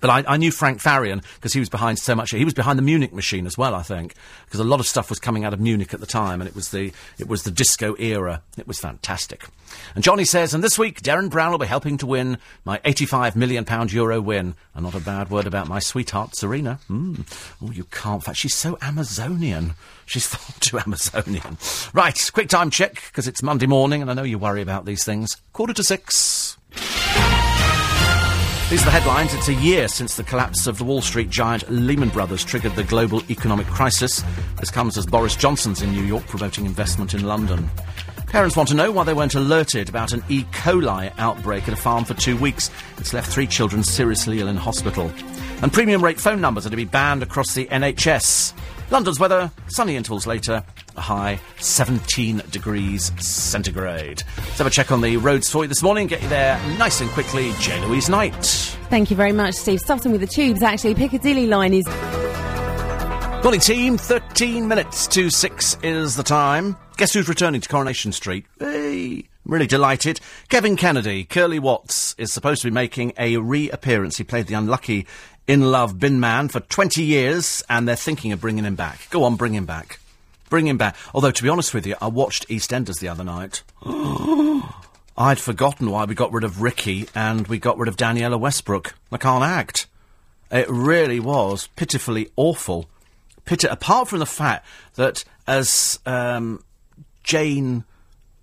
S1: But I, I, knew Frank Farian because he was behind so much. He was behind the Munich machine as well, I think, because a lot of stuff was coming out of Munich at the time, and it was the it was the disco era. It was fantastic. And Johnny says, and this week Derren Brown will be helping to win my 85 million pound euro win. And not a bad word about my sweetheart Serena. Mm. Oh, you can't. fact, she's so Amazonian. She's far too Amazonian. Right, quick time check because it's Monday morning, and I know you worry about these things. Quarter to six. These are the headlines. It's a year since the collapse of the Wall Street giant Lehman Brothers triggered the global economic crisis. This comes as Boris Johnson's in New York promoting investment in London. Parents want to know why they weren't alerted about an E. coli outbreak at a farm for two weeks. It's left three children seriously ill in hospital. And premium rate phone numbers are to be banned across the NHS. London's weather, sunny intervals later, a high 17 degrees centigrade. Let's have a check on the roads for you this morning. Get you there nice and quickly. J. Louise Knight.
S4: Thank you very much, Steve. Starting with the tubes, actually, Piccadilly line is.
S1: Morning, team. 13 minutes to 6 is the time. Guess who's returning to Coronation Street? Hey, I'm really delighted. Kevin Kennedy, Curly Watts, is supposed to be making a reappearance. He played the unlucky in love bin man for 20 years, and they're thinking of bringing him back. Go on, bring him back. Bring him back. Although, to be honest with you, I watched EastEnders the other night. I'd forgotten why we got rid of Ricky and we got rid of Danniella Westbrook. I can't act. It really was pitifully awful. Pit- apart from the fact that, as um, Jane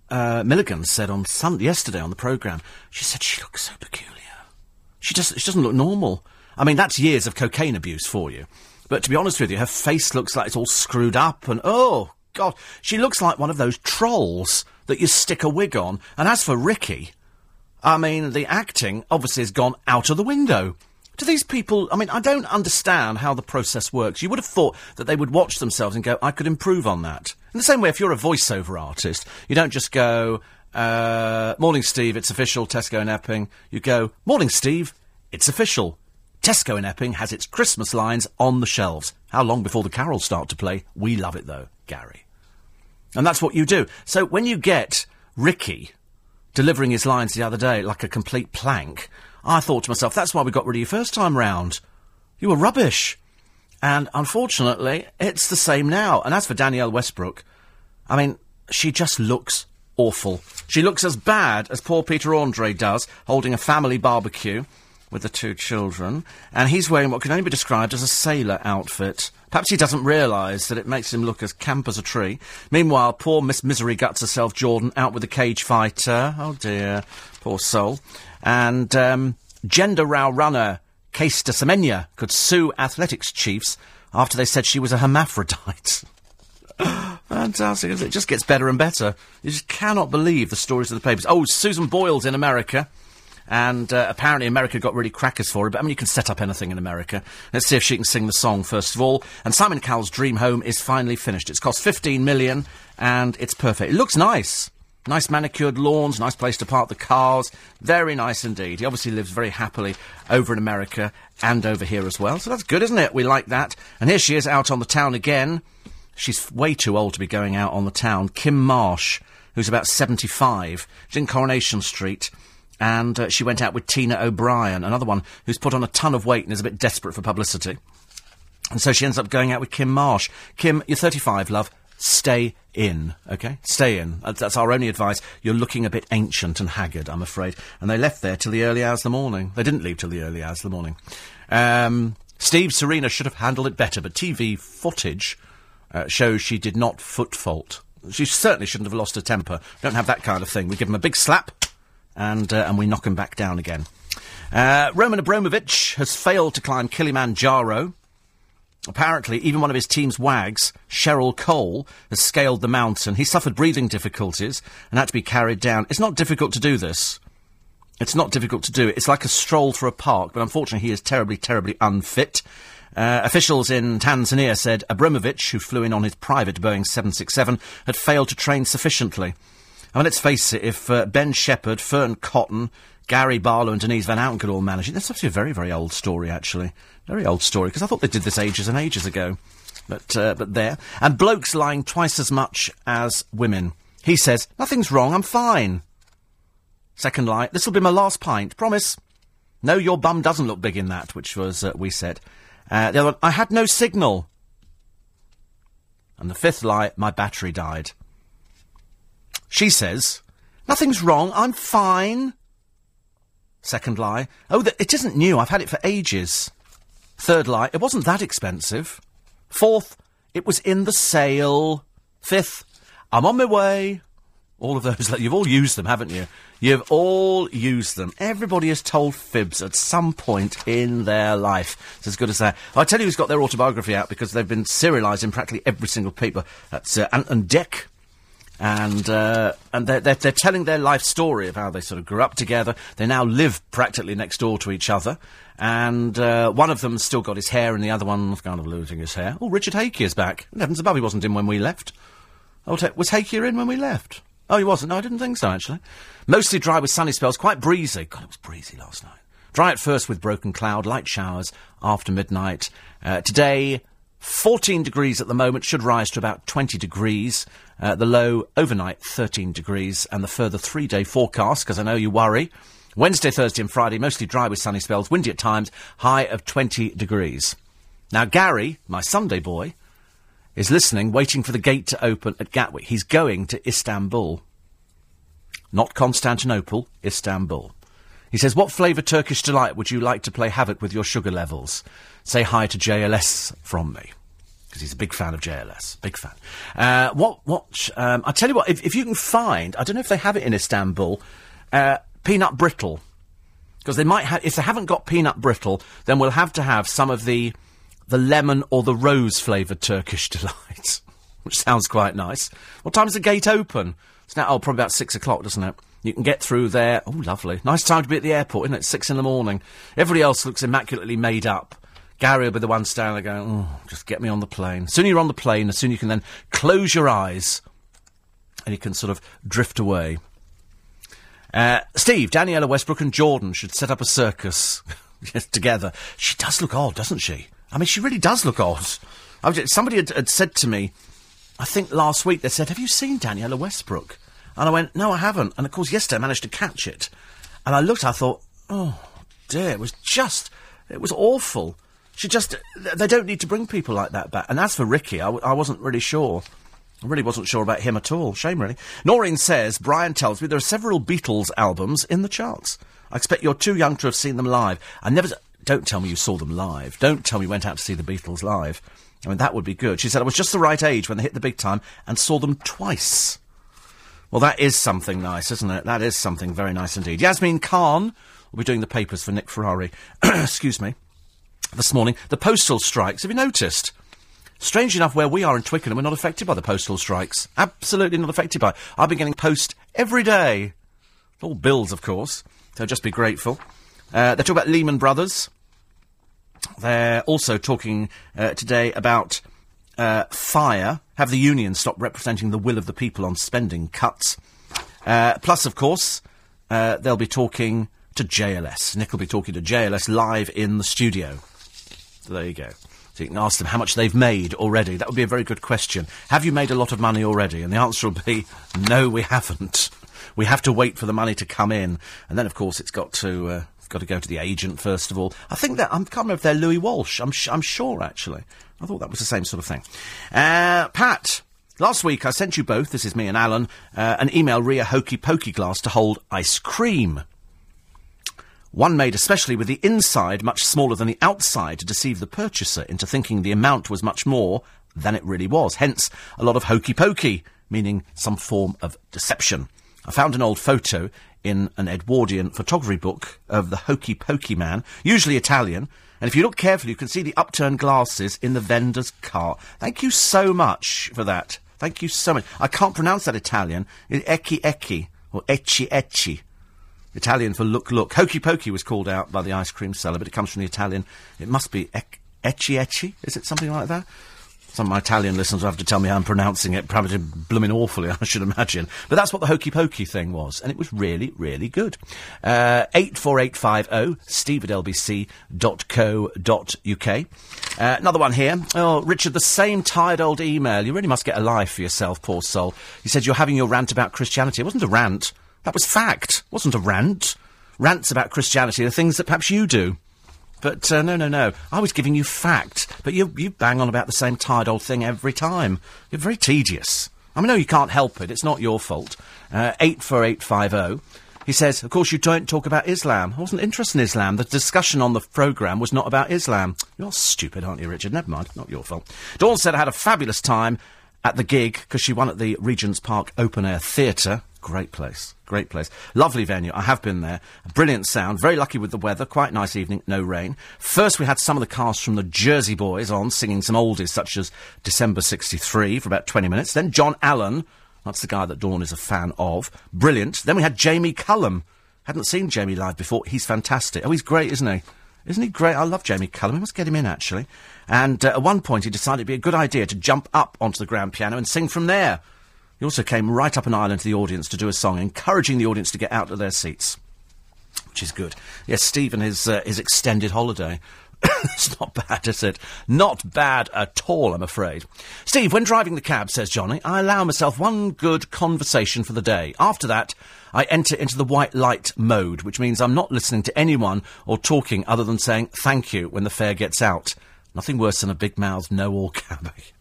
S1: uh, Milligan said on Sun- yesterday on the programme, she said she looks so peculiar. She, just, she doesn't look normal. I mean, that's years of cocaine abuse for you. But to be honest with you, her face looks like it's all screwed up and, oh, God, she looks like one of those trolls that you stick a wig on. And as for Ricky, I mean, the acting obviously has gone out of the window. Do these people, I mean, I don't understand how the process works. You would have thought that they would watch themselves and go, I could improve on that. In the same way, if you're a voiceover artist, you don't just go, uh, morning, Steve, it's official, Tesco and Epping. You go, morning, Steve, it's official. Tesco in Epping has its Christmas lines on the shelves. How long before the carols start to play? We love it though, Gary. And that's what you do. So when you get Ricky delivering his lines the other day like a complete plank, I thought to myself, that's why we got rid of you first time round. You were rubbish. And unfortunately, it's the same now. And as for Danniella Westbrook, I mean, she just looks awful. She looks as bad as poor Peter Andre does, holding a family barbecue with the two children, and he's wearing what can only be described as a sailor outfit. Perhaps he doesn't realise that it makes him look as camp as a tree. Meanwhile, poor Miss Misery guts herself, Jordan, out with a cage fighter. Oh dear, poor soul. And um, gender row runner Caster Semenya could sue athletics chiefs after they said she was a hermaphrodite. Fantastic. It just gets better and better. You just cannot believe the stories of the papers. Oh, Susan Boyle's in America and uh, apparently America got really crackers for her. But I mean, you can set up anything in America. Let's see if she can sing the song first of all. And Simon Cowell's dream home is finally finished. It's cost 15 million, and it's perfect. It looks nice. Nice manicured lawns, nice place to park the cars. Very nice indeed. He obviously lives very happily over in America and over here as well. So that's good, isn't it? We like that. And here she is out on the town again. She's way too old to be going out on the town. Kym Marsh, who's about 75. She's in Coronation Street and uh, she went out with Tina O'Brien, another one who's put on a ton of weight and is a bit desperate for publicity. And so she ends up going out with Kym Marsh. Kym, you're 35, love. Stay in, okay? Stay in. That's, our only advice. You're looking a bit ancient and haggard, I'm afraid. And they left there till the early hours of the morning. They didn't leave till the early hours of the morning. Um, Steve Serena should have handled it better, but TV footage uh, shows she did not foot fault. She certainly shouldn't have lost her temper. Don't have that kind of thing. We give him a big slap and, uh, and we knock him back down again. Uh, Roman Abramovich has failed to climb Kilimanjaro. Apparently, even one of his team's wags, Cheryl Cole, has scaled the mountain. He suffered breathing difficulties and had to be carried down. It's not difficult to do this. It's not difficult to do. It. It's like a stroll through a park, but unfortunately he is terribly, terribly unfit. Uh, officials in Tanzania said Abramovich, who flew in on his private Boeing 767, had failed to train sufficiently. I mean, let's face it, if uh, Ben Shephard, Fearne Cotton, Gary Barlow and Denise Van Outen could all manage it. That's actually a very, very old story, actually. Very old story, because I thought they did this ages and ages ago. But, uh, but there. And blokes lying twice as much as women. He says, nothing's wrong, I'm fine. Second lie, this'll be my last pint, promise. No, your bum doesn't look big in that, which was, uh, we said. Uh, the other one, I had no signal. And the fifth lie, my battery died. She says, nothing's wrong, I'm fine. Second lie, oh, it isn't new, I've had it for ages. Third lie, it wasn't that expensive. Fourth, it was in the sale. Fifth, I'm on my way. All of those, you've all used them, haven't you? You've all used them. Everybody has told fibs at some point in their life. It's as good as that. I'll tell you who's got their autobiography out because they've been serialised in practically every single paper. That's uh, Ant and Dec. And, uh, and they're, they're, they're telling their life story of how they sort of grew up together. They now live practically next door to each other. And uh, one of them's still got his hair and the other one's kind of losing his hair. Oh, Richard Hakey is back. Heavens above, he wasn't in when we left. Oh, was Hakey in when we left? Oh, he wasn't. No, I didn't think so, actually. Mostly dry with sunny spells, quite breezy. God, it was breezy last night. Dry at first with broken cloud, light showers after midnight. Uh, today, 14 degrees at the moment, should rise to about 20 degrees. Uh, the low overnight, 13 degrees. And the further three day forecast, because I know you worry. Wednesday, Thursday, and Friday, mostly dry with sunny spells, windy at times, high of 20 degrees. Now, Gary, my Sunday boy, is listening, waiting for the gate to open at Gatwick. He's going to Istanbul. Not Constantinople, Istanbul. He says, What flavour Turkish delight would you like to play havoc with your sugar levels? Say hi to JLS from me. Because he's a big fan of JLS. Big fan. Uh, what, what, um, I tell you what, if, if you can find, I don't know if they have it in Istanbul, uh, peanut brittle. Because they might have, if they haven't got peanut brittle, then we'll have to have some of the, the lemon or the rose flavoured Turkish delight. Which sounds quite nice. What time's the gate open? It's now, oh, probably about six o'clock, doesn't it? You can get through there. Oh, lovely. Nice time to be at the airport, isn't it? Six in the morning. Everybody else looks immaculately made up. Gary will be the one standing there going, oh, just get me on the plane. As soon as you're on the plane, as soon you can then close your eyes and you can sort of drift away. Uh, Steve, Danniella Westbrook and Jordan should set up a circus together. She does look odd, doesn't she? I mean, she really does look odd. Was, somebody had, had said to me, I think last week, they said, Have you seen Danniella Westbrook? And I went, No, I haven't. And of course, yesterday I managed to catch it. And I looked, I thought, Oh, dear, it was just, it was awful. She just, they don't need to bring people like that back. And as for Ricky, I w- I wasn't really sure. I really wasn't sure about him at all. Shame, really. Noreen says, Brian tells me there are several Beatles albums in the charts. I expect you're too young to have seen them live. I never. Don't tell me you saw them live. Don't tell me you went out to see the Beatles live. I mean, that would be good. She said I was just the right age when they hit the big time and saw them twice. Well, that is something nice, isn't it? That is something very nice indeed. Yasmin Khan will be doing the papers for Nick Ferrari. Excuse me. This morning, the postal strikes. Have you noticed? Strange enough, where we are in Twickenham, we're not affected by the postal strikes. Absolutely not affected by it. I've been getting post every day. All bills, of course. So just be grateful. Uh, they're talking about Lehman Brothers. They're also talking uh, today about uh, fire. Have the union stop representing the will of the people on spending cuts? Uh, plus, of course, uh, they'll be talking to JLS. Nick will be talking to JLS live in the studio. There you go. So you can ask them how much they've made already. That would be a very good question. Have you made a lot of money already? And the answer will be no, we haven't. We have to wait for the money to come in, and then of course it's got to uh, got to go to the agent first of all. I think that I can't remember if they're Louis Walsh. I'm sh- I'm sure actually. I thought that was the same sort of thing. Uh, Pat. Last week I sent you both, this is me and Alan, uh, an email re a hokey pokey glass to hold ice cream. One made especially with the inside much smaller than the outside to deceive the purchaser into thinking the amount was much more than it really was. Hence, a lot of hokey pokey, meaning some form of deception. I found an old photo in an Edwardian photography book of the hokey pokey man, usually Italian, and if you look carefully, you can see the upturned glasses in the vendor's cart. Thank you so much for that. Thank you so much. I can't pronounce that Italian. Ecchi ecchi, or ecci ecci. Italian for look look. Hokey pokey was called out by the ice cream seller, but it comes from the Italian. It must be ec- ecci ecci. Is it something like that? Some of my Italian listeners will have to tell me how I'm pronouncing it, probably blooming awfully, I should imagine. But that's what the hokey pokey thing was, and it was really, really good. Uh, 84850 steve at lbc.co.uk. Uh, another one here. Oh, Richard, the same tired old email. You really must get a life for yourself, poor soul. He said you're having your rant about Christianity. It wasn't a rant. That was fact. Wasn't a rant. Rants about Christianity are things that perhaps you do. But uh, no, no, no. I was giving you fact, but you you bang on about the same tired old thing every time. You're very tedious. I mean, no, you can't help it. It's not your fault. Uh, eight four eight five zero. He says, of course, you don't talk about Islam. I wasn't interested in Islam. The discussion on the programme was not about Islam. You're stupid, aren't you, Richard? Never mind. Not your fault. Dawn said I had a fabulous time at the gig because she won at the Regent's Park Open Air Theatre. Great place. Great place. Lovely venue. I have been there. Brilliant sound. Very lucky with the weather. Quite nice evening. No rain. First, we had some of the cast from the Jersey Boys on singing some oldies such as December 63 for about 20 minutes. Then John Allen. That's the guy that Dawn is a fan of. Brilliant. Then we had Jamie Cullum. Hadn't seen Jamie live before. He's fantastic. Oh, he's great, isn't he? Isn't he great? I love Jamie Cullum. We must get him in, actually. And uh, at one point, he decided it'd be a good idea to jump up onto the grand piano and sing from there. He also came right up an aisle into the audience to do a song, encouraging the audience to get out of their seats, which is good. Yes, Steve and his, uh, his extended holiday. it's not bad, is it? Not bad at all, I'm afraid. Steve, when driving the cab, says Johnny, I allow myself one good conversation for the day. After that, I enter into the white light mode, which means I'm not listening to anyone or talking other than saying thank you when the fare gets out. Nothing worse than a big mouthed no or cabby.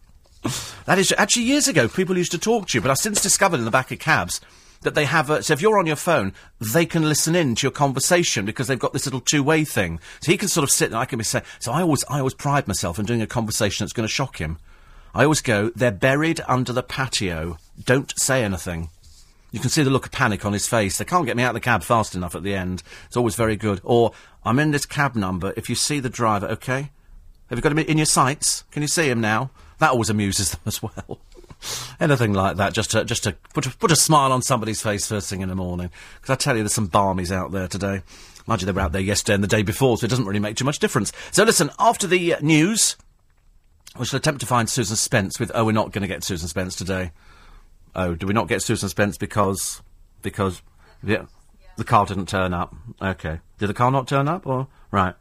S1: that is actually years ago. People used to talk to you, but I've since discovered in the back of cabs that they have. A, so if you're on your phone, they can listen in to your conversation because they've got this little two-way thing. So he can sort of sit and I can be saying. So I always, I always pride myself in doing a conversation that's going to shock him. I always go. They're buried under the patio. Don't say anything. You can see the look of panic on his face. They can't get me out of the cab fast enough at the end. It's always very good. Or I'm in this cab number. If you see the driver, okay. Have you got him in your sights? Can you see him now? That always amuses them as well. Anything like that, just to just to put a, put a smile on somebody's face first thing in the morning. Because I tell you, there's some barmies out there today. You, they were out there yesterday and the day before, so it doesn't really make too much difference. So listen, after the uh, news, we shall attempt to find Susan Spence with. Oh, we're not going to get Susan Spence today. Oh, do we not get Susan Spence because because yeah, the car didn't turn up? Okay, did the car not turn up or right?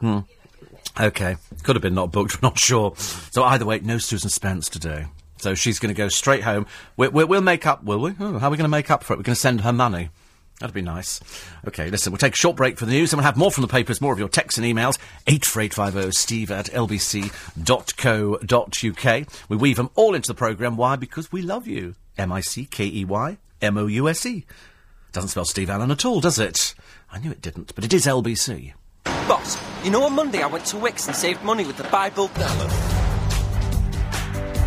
S1: Hmm. Okay, could have been not booked. We're not sure. So either way, no Susan Spence today. So she's going to go straight home. We, we'll make up, will we? Oh, how are we going to make up for it? We're going to send her money. That'd be nice. Okay, listen, we'll take a short break for the news and we'll have more from the papers, more of your texts and emails. 84850 steve at lbc.co.uk. We weave them all into the programme. Why? Because we love you. M-I-C-K-E-Y M-O-U-S-E. Doesn't spell Steve Allen at all, does it? I knew it didn't, but it is LBC.
S5: Boss, you know on Monday I went to Wickes and saved money with the Bible Alan.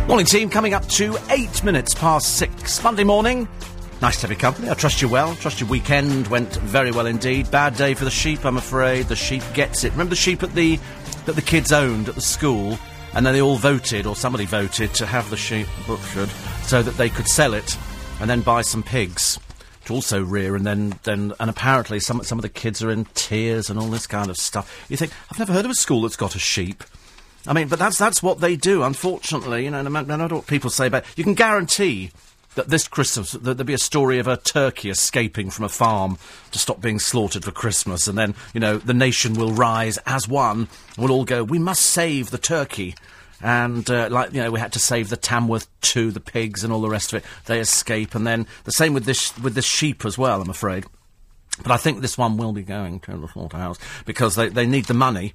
S1: Morning team, coming up to eight minutes past six. Monday morning. Nice to have your company. I trust you well. Trust your weekend went very well indeed. Bad day for the sheep, I'm afraid. The sheep gets it. Remember the sheep at the that the kids owned at the school, and then they all voted, or somebody voted, to have the sheep butchered so that they could sell it and then buy some pigs also rear, and then, then and apparently some some of the kids are in tears and all this kind of stuff. You think I've never heard of a school that's got a sheep. I mean, but that's that's what they do. Unfortunately, you know, no matter what people say about, you can guarantee that this Christmas that there'll be a story of a turkey escaping from a farm to stop being slaughtered for Christmas, and then you know the nation will rise as one. We'll all go. We must save the turkey. And uh, like you know, we had to save the Tamworth two, the pigs, and all the rest of it. They escape, and then the same with this with this sheep as well. I'm afraid, but I think this one will be going to the slaughterhouse because they, they need the money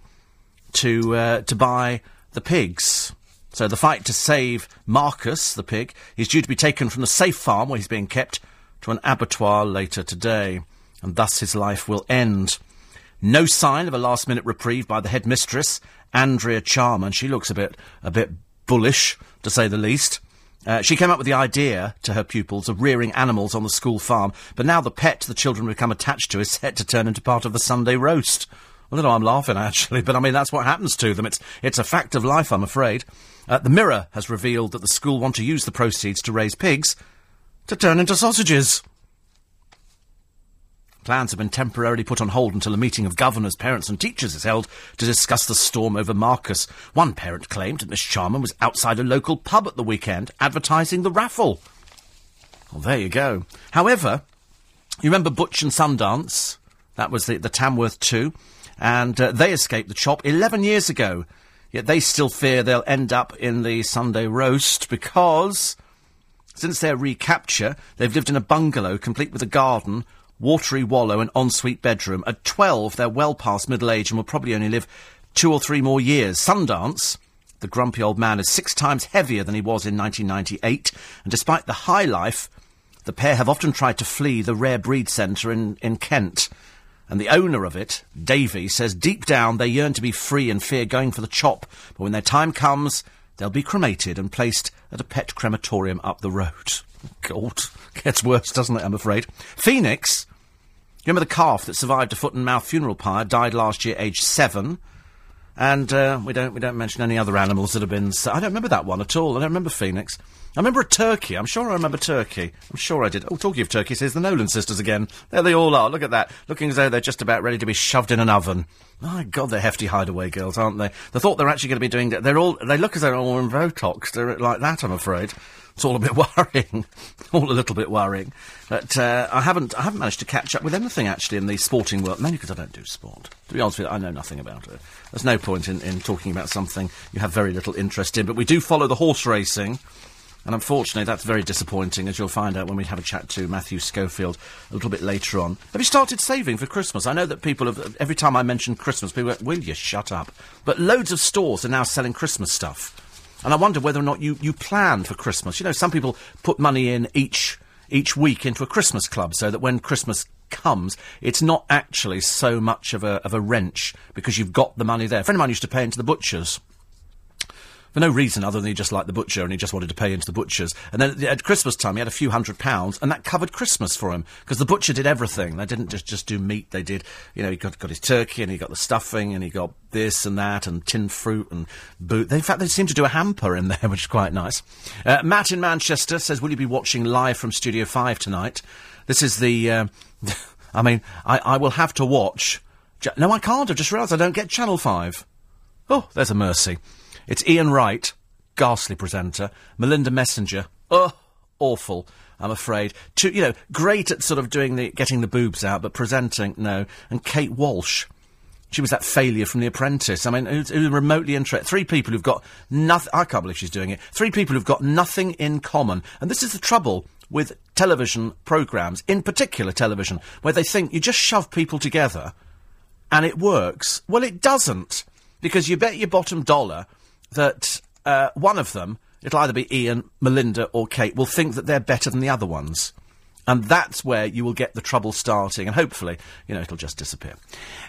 S1: to uh, to buy the pigs. So the fight to save Marcus, the pig, is due to be taken from the safe farm where he's being kept to an abattoir later today, and thus his life will end. No sign of a last-minute reprieve by the headmistress, Andrea Charman. She looks a bit a bit bullish, to say the least. Uh, she came up with the idea to her pupils of rearing animals on the school farm, but now the pet the children become attached to is set to turn into part of the Sunday roast. I don't know, I'm laughing actually, but I mean, that's what happens to them. It's, it's a fact of life, I'm afraid. Uh, the Mirror has revealed that the school want to use the proceeds to raise pigs to turn into sausages. Plans have been temporarily put on hold until a meeting of governors, parents, and teachers is held to discuss the storm over Marcus. One parent claimed that Miss Charman was outside a local pub at the weekend advertising the raffle. Well, there you go. However, you remember Butch and Sundance? That was the, the Tamworth 2. And uh, they escaped the chop 11 years ago. Yet they still fear they'll end up in the Sunday roast because since their recapture, they've lived in a bungalow complete with a garden, watery wallow, and ensuite bedroom. At 12, they're well past middle age and will probably only live two or three more years. Sundance, the grumpy old man, is six times heavier than he was in 1998, and despite the high life, the pair have often tried to flee the rare breed centre in, in Kent. And the owner of it, Davy, says deep down they yearn to be free and fear going for the chop, but when their time comes, they'll be cremated and placed at a pet crematorium up the road. God, gets worse, doesn't it, I'm afraid. Phoenix, remember the calf that survived a foot and mouth funeral pyre, died last year, aged seven. And uh, we don't we don't mention any other animals that have been. I don't remember that one at all. I don't remember Phoenix. I remember a turkey. I'm sure I remember turkey. I'm sure I did. Oh, talking of turkey, says the Nolan sisters again. There they all are. Look at that. Looking as though they're just about ready to be shoved in an oven. My God, they're hefty hideaway girls, aren't they? The thought they're actually going to be doing that. They're all. They look as though they're all in Botox. They're like that. I'm afraid. It's all a bit worrying, all a little bit worrying. But uh, I haven't, I haven't managed to catch up with anything actually in the sporting world, mainly because I don't do sport. To be honest with you, I know nothing about it. There's no point in, in talking about something you have very little interest in. But we do follow the horse racing. And unfortunately, that's very disappointing, as you'll find out when we have a chat to Matthew Schofield a little bit later on. Have you started saving for Christmas? I know that people have, every time I mention Christmas, people go, will you shut up? But loads of stores are now selling Christmas stuff. And I wonder whether or not you, you plan for Christmas. You know, some people put money in each, each week into a Christmas club so that when Christmas comes, it's not actually so much of a, of a wrench because you've got the money there. A friend of mine used to pay into the butchers for no reason other than he just liked the butcher and he just wanted to pay into the butchers. And then at Christmas time, he had a few hundred pounds, and that covered Christmas for him because the butcher did everything. They didn't just just do meat. They did, you know, he got got his turkey and he got the stuffing and he got this and that and tinned fruit and boot. They, in fact, they seem to do a hamper in there, which is quite nice. Uh, Matt in Manchester says, "Will you be watching live from Studio Five tonight?" This is the. Uh, I mean, I, I will have to watch. No, I can't. I've just realised I don't get Channel 5. Oh, there's a mercy. It's Ian Wright, ghastly presenter. Melinda Messenger, oh, awful. I'm afraid. You know, great at sort of doing the getting the boobs out, but presenting no. And Kate Walsh. She was that failure from The Apprentice. I mean, who's, who's remotely interested? Three people who've got nothing. I can't believe she's doing it. Three people who've got nothing in common. And this is the trouble with television programmes, in particular television, where they think you just shove people together and it works. Well, it doesn't. Because you bet your bottom dollar that uh, one of them, it'll either be Ian, Melinda, or Kate, will think that they're better than the other ones. And that's where you will get the trouble starting, and hopefully, you know, it'll just disappear.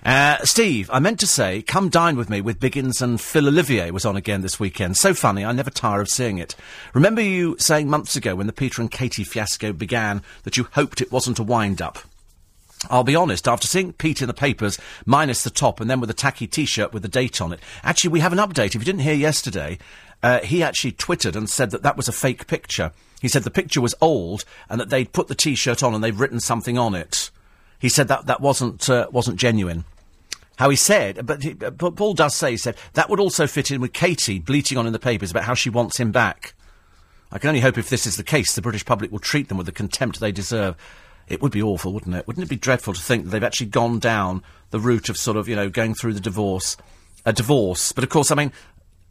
S1: Uh, Steve, I meant to say, come dine with me with Biggins and Phil Olivier was on again this weekend. So funny, I never tire of seeing it. Remember you saying months ago when the Peter and Katie fiasco began that you hoped it wasn't a wind up? I'll be honest, after seeing Pete in the papers, minus the top, and then with a tacky T-shirt with the date on it, actually we have an update. If you didn't hear yesterday, uh, he actually twittered and said that that was a fake picture. He said the picture was old and that they'd put the T-shirt on and they'd written something on it. He said that that wasn't uh, wasn't genuine. How he said, but, he, but Paul does say, he said, that would also fit in with Katie bleating on in the papers about how she wants him back. I can only hope if this is the case, the British public will treat them with the contempt they deserve. It would be awful, wouldn't it? Wouldn't it be dreadful to think that they've actually gone down the route of sort of, you know, going through the divorce, a divorce? But of course, I mean,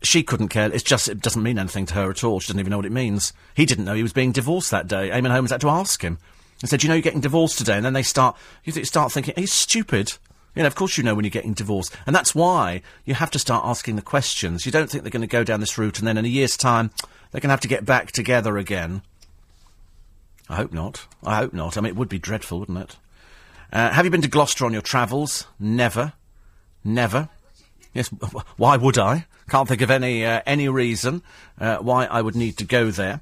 S1: she couldn't care. It's just, it doesn't mean anything to her at all. She doesn't even know what it means. He didn't know he was being divorced that day. Eamonn Holmes had to ask him. and said, you know, you're getting divorced today. And then they start, you start thinking, he's stupid. You know, of course you know when you're getting divorced. And that's why you have to start asking the questions. You don't think they're going to go down this route and then in a year's time, they're going to have to get back together again. I hope not. I hope not. I mean, it would be dreadful, wouldn't it? Uh, have you been to Gloucester on your travels? Never. Never. Yes, why would I? Can't think of any, uh, any reason uh, why I would need to go there.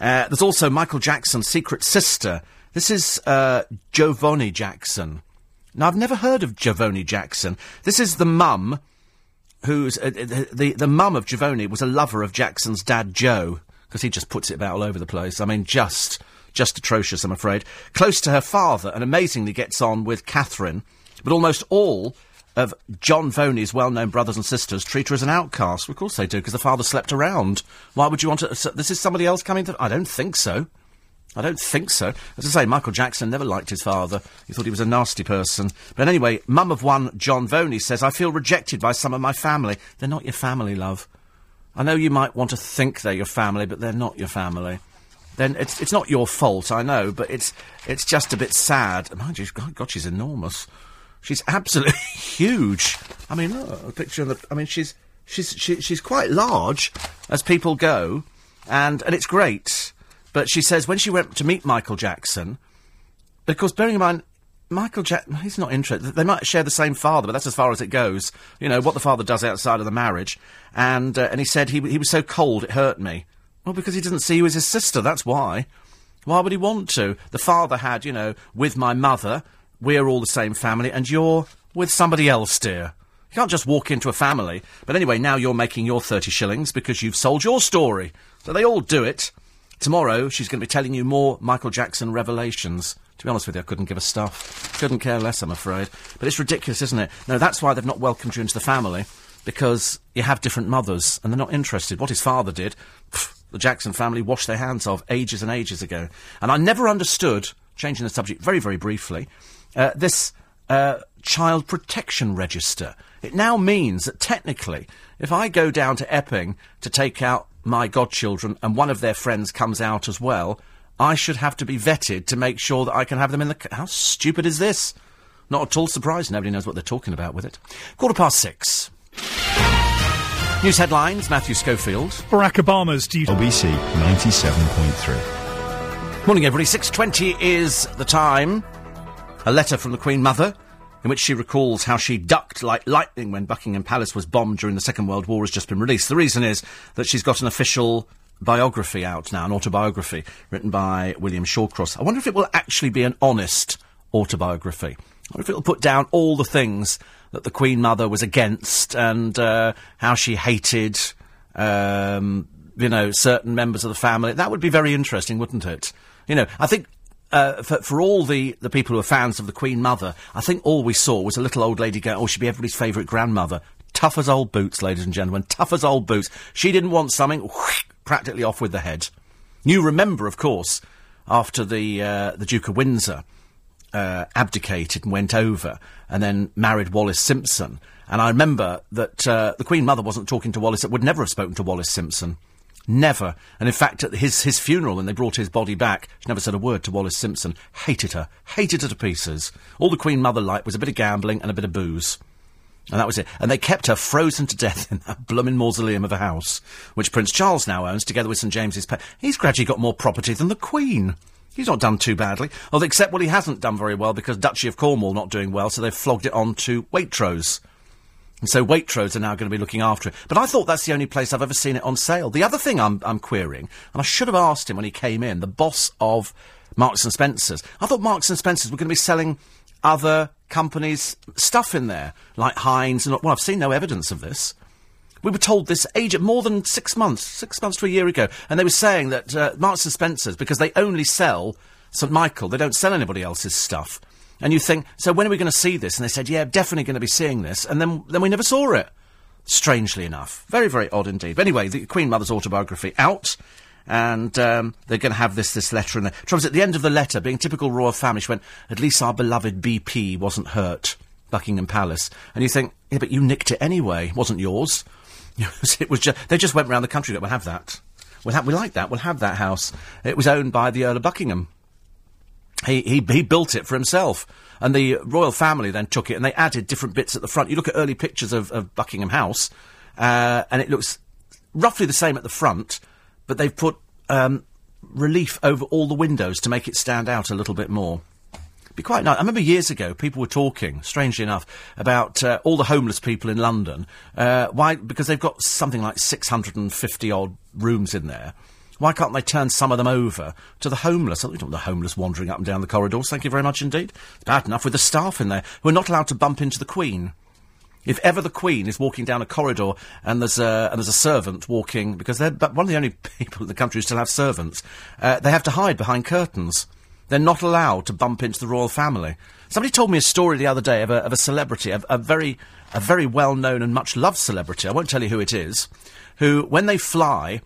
S1: Uh, there's also Michael Jackson's secret sister. This is uh, Giovanni Jackson. Now, I've never heard of Giovanni Jackson. This is the mum who's... Uh, the, the, the mum of Giovanni was a lover of Jackson's dad, Joe, because he just puts it about all over the place. I mean, just just atrocious, I'm afraid. Close to her father, and amazingly gets on with Catherine, but almost all of John Voney's well-known brothers and sisters treat her as an outcast. Of course they do, because the father slept around. Why would you want to... So this is somebody else coming to... I don't think so. I don't think so. As I say, Michael Jackson never liked his father. He thought he was a nasty person. But anyway, mum of one, John Voney, says, I feel rejected by some of my family. They're not your family, love. I know you might want to think they're your family, but they're not your family. Then it's it's not your fault, I know, but it's it's just a bit sad. Mind you, God, she's enormous. She's absolutely huge. I mean, look, a picture of the. I mean, she's she's she, she's quite large as people go, and and it's great. But she says when she went to meet Michael Jackson, because bearing in mind. Michael Jackson, he's not interested. They might share the same father, but that's as far as it goes. You know, what the father does outside of the marriage. And, uh, and he said he, he was so cold it hurt me. Well, because he didn't see you as his sister, that's why. Why would he want to? The father had, you know, with my mother, we're all the same family, and you're with somebody else, dear. You can't just walk into a family. But anyway, now you're making your 30 shillings because you've sold your story. So they all do it. Tomorrow, she's going to be telling you more Michael Jackson revelations. To be honest with you, I couldn't give a stuff. Couldn't care less, I'm afraid. But it's ridiculous, isn't it? No, that's why they've not welcomed you into the family, because you have different mothers, and they're not interested. What his father did, the Jackson family washed their hands of ages and ages ago. And I never understood, changing the subject very, very briefly, uh, this uh, child protection register. It now means that technically, if I go down to Epping to take out my godchildren and one of their friends comes out as well, I should have to be vetted to make sure that I can have them in the. How stupid is this? Not at all surprised. Nobody knows what they're talking about with it. Quarter past six. News headlines. Matthew Schofield.
S6: Barack Obama's due to
S7: LBC 97.3.
S1: Morning, everybody. Six twenty is the time. A letter from the Queen Mother, in which she recalls how she ducked like lightning when Buckingham Palace was bombed during the Second World War, has just been released. The reason is that she's got an official biography out now, an autobiography written by William Shawcross. I wonder if it will actually be an honest autobiography. I wonder if it'll put down all the things that the Queen Mother was against and uh, how she hated, um, you know, certain members of the family. That would be very interesting, wouldn't it? You know, I think uh, for, for all the, the people who are fans of the Queen Mother, I think all we saw was a little old lady going, oh, she'd be everybody's favourite grandmother. Tough as old boots, ladies and gentlemen. Tough as old boots. She didn't want something, whoosh, practically off with the head. You remember, of course, after the, uh, the Duke of Windsor uh, abdicated and went over and then married Wallis Simpson. And I remember that uh, the Queen Mother wasn't talking to Wallis, it would never have spoken to Wallis Simpson. Never. And in fact, at his, his funeral, when they brought his body back, she never said a word to Wallis Simpson. Hated her. Hated her to pieces. All the Queen Mother liked was a bit of gambling and a bit of booze. And that was it. And they kept her frozen to death in that blooming mausoleum of a house, which Prince Charles now owns, together with St James's Palace. He's gradually got more property than the Queen. He's not done too badly. Although, except, well, he hasn't done very well because Duchy of Cornwall not doing well, so they've flogged it on to Waitrose. And so Waitrose are now going to be looking after it. But I thought that's the only place I've ever seen it on sale. The other thing I'm, I'm querying, and I should have asked him when he came in, the boss of Marks and Spencers. I thought Marks and Spencers were going to be selling other companies' stuff in there, like Heinz and well, I've seen no evidence of this. We were told this age more than six months, six months to a year ago, and they were saying that uh, Marks and Spencers, because they only sell St Michael, they don't sell anybody else's stuff. And you think, so when are we going to see this? And they said, yeah, definitely going to be seeing this. And then, then we never saw it. Strangely enough. Very, very odd indeed. But anyway, the Queen Mother's autobiography out. And um, they're going to have this this letter in there. Trouble at the end of the letter, being typical royal family, she went, at least our beloved BP wasn't hurt. Buckingham Palace. And you think, yeah, but you nicked it anyway. It wasn't yours. it was just, they just went round the country. We'll have that. We'll have, we like that. We'll have that house. It was owned by the Earl of Buckingham. He, he, he built it for himself. And the royal family then took it and they added different bits at the front. You look at early pictures of, of Buckingham House, uh, and it looks roughly the same at the front, but they've put um, relief over all the windows to make it stand out a little bit more. Be quite nice. I remember years ago, people were talking, strangely enough, about uh, all the homeless people in London. Uh, why? Because they've got something like 650 odd rooms in there. Why can't they turn some of them over to the homeless? I don't want the homeless wandering up and down the corridors. Thank you very much indeed. It's bad enough with the staff in there who are not allowed to bump into the Queen. If ever the Queen is walking down a corridor and there's a, and there's a servant walking, because they're one of the only people in the country who still have servants, uh, they have to hide behind curtains. They're not allowed to bump into the royal family. Somebody told me a story the other day of a, of a celebrity, a, a very, a very well-known and much loved celebrity. I won't tell you who it is, who, when they fly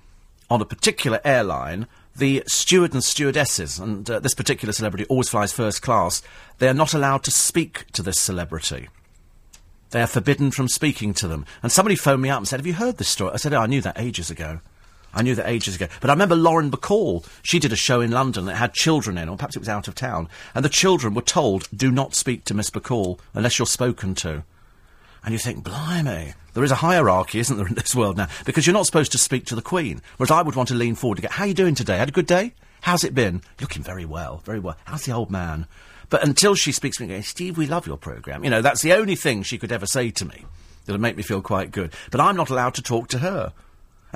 S1: on a particular airline, the steward and stewardesses, and uh, this particular celebrity always flies first class, they are not allowed to speak to this celebrity. They are forbidden from speaking to them. And somebody phoned me up and said, Have you heard this story? I said, oh, I knew that ages ago. I knew that ages ago. But I remember Lauren Bacall. She did a show in London that had children in, or perhaps it was out of town. And the children were told, do not speak to Miss Bacall unless you're spoken to. And you think, blimey, there is a hierarchy, isn't there, in this world now? Because you're not supposed to speak to the Queen. Whereas I would want to lean forward to go, how are you doing today? Had a good day? How's it been? Looking very well, very well. How's the old man? But until she speaks to me, going, Steve, we love your programme. You know, that's the only thing she could ever say to me that'll make me feel quite good. But I'm not allowed to talk to her.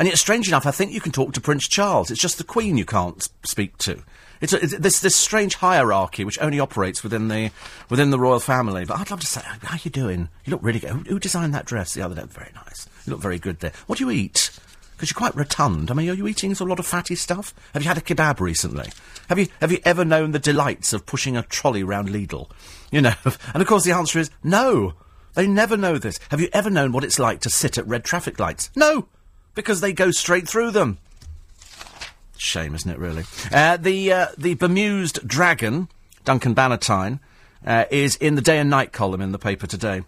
S1: And yet, strange enough, I think you can talk to Prince Charles. It's just the Queen you can't speak to. It's, a, it's this this strange hierarchy which only operates within the within the royal family. But I'd love to say, how are you doing? You look really good. Who, who designed that dress the other day? Very nice. You look very good there. What do you eat? Because you're quite rotund. I mean, are you eating a lot of fatty stuff? Have you had a kebab recently? Have you have you ever known the delights of pushing a trolley round Lidl? You know, and of course the answer is no. They never know this. Have you ever known what it's like to sit at red traffic lights? No, because they go straight through them. Shame, isn't it? Really. Uh, the uh, the bemused dragon, Duncan Bannatyne, uh, is in the day and night column in the paper today,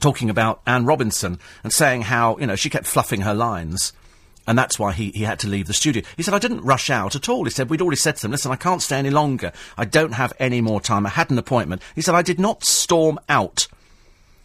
S1: talking about Anne Robinson and saying how you know she kept fluffing her lines. And that's why he, he had to leave the studio. He said, I didn't rush out at all. He said, we'd already said to them, listen, I can't stay any longer. I don't have any more time. I had an appointment. He said, I did not storm out.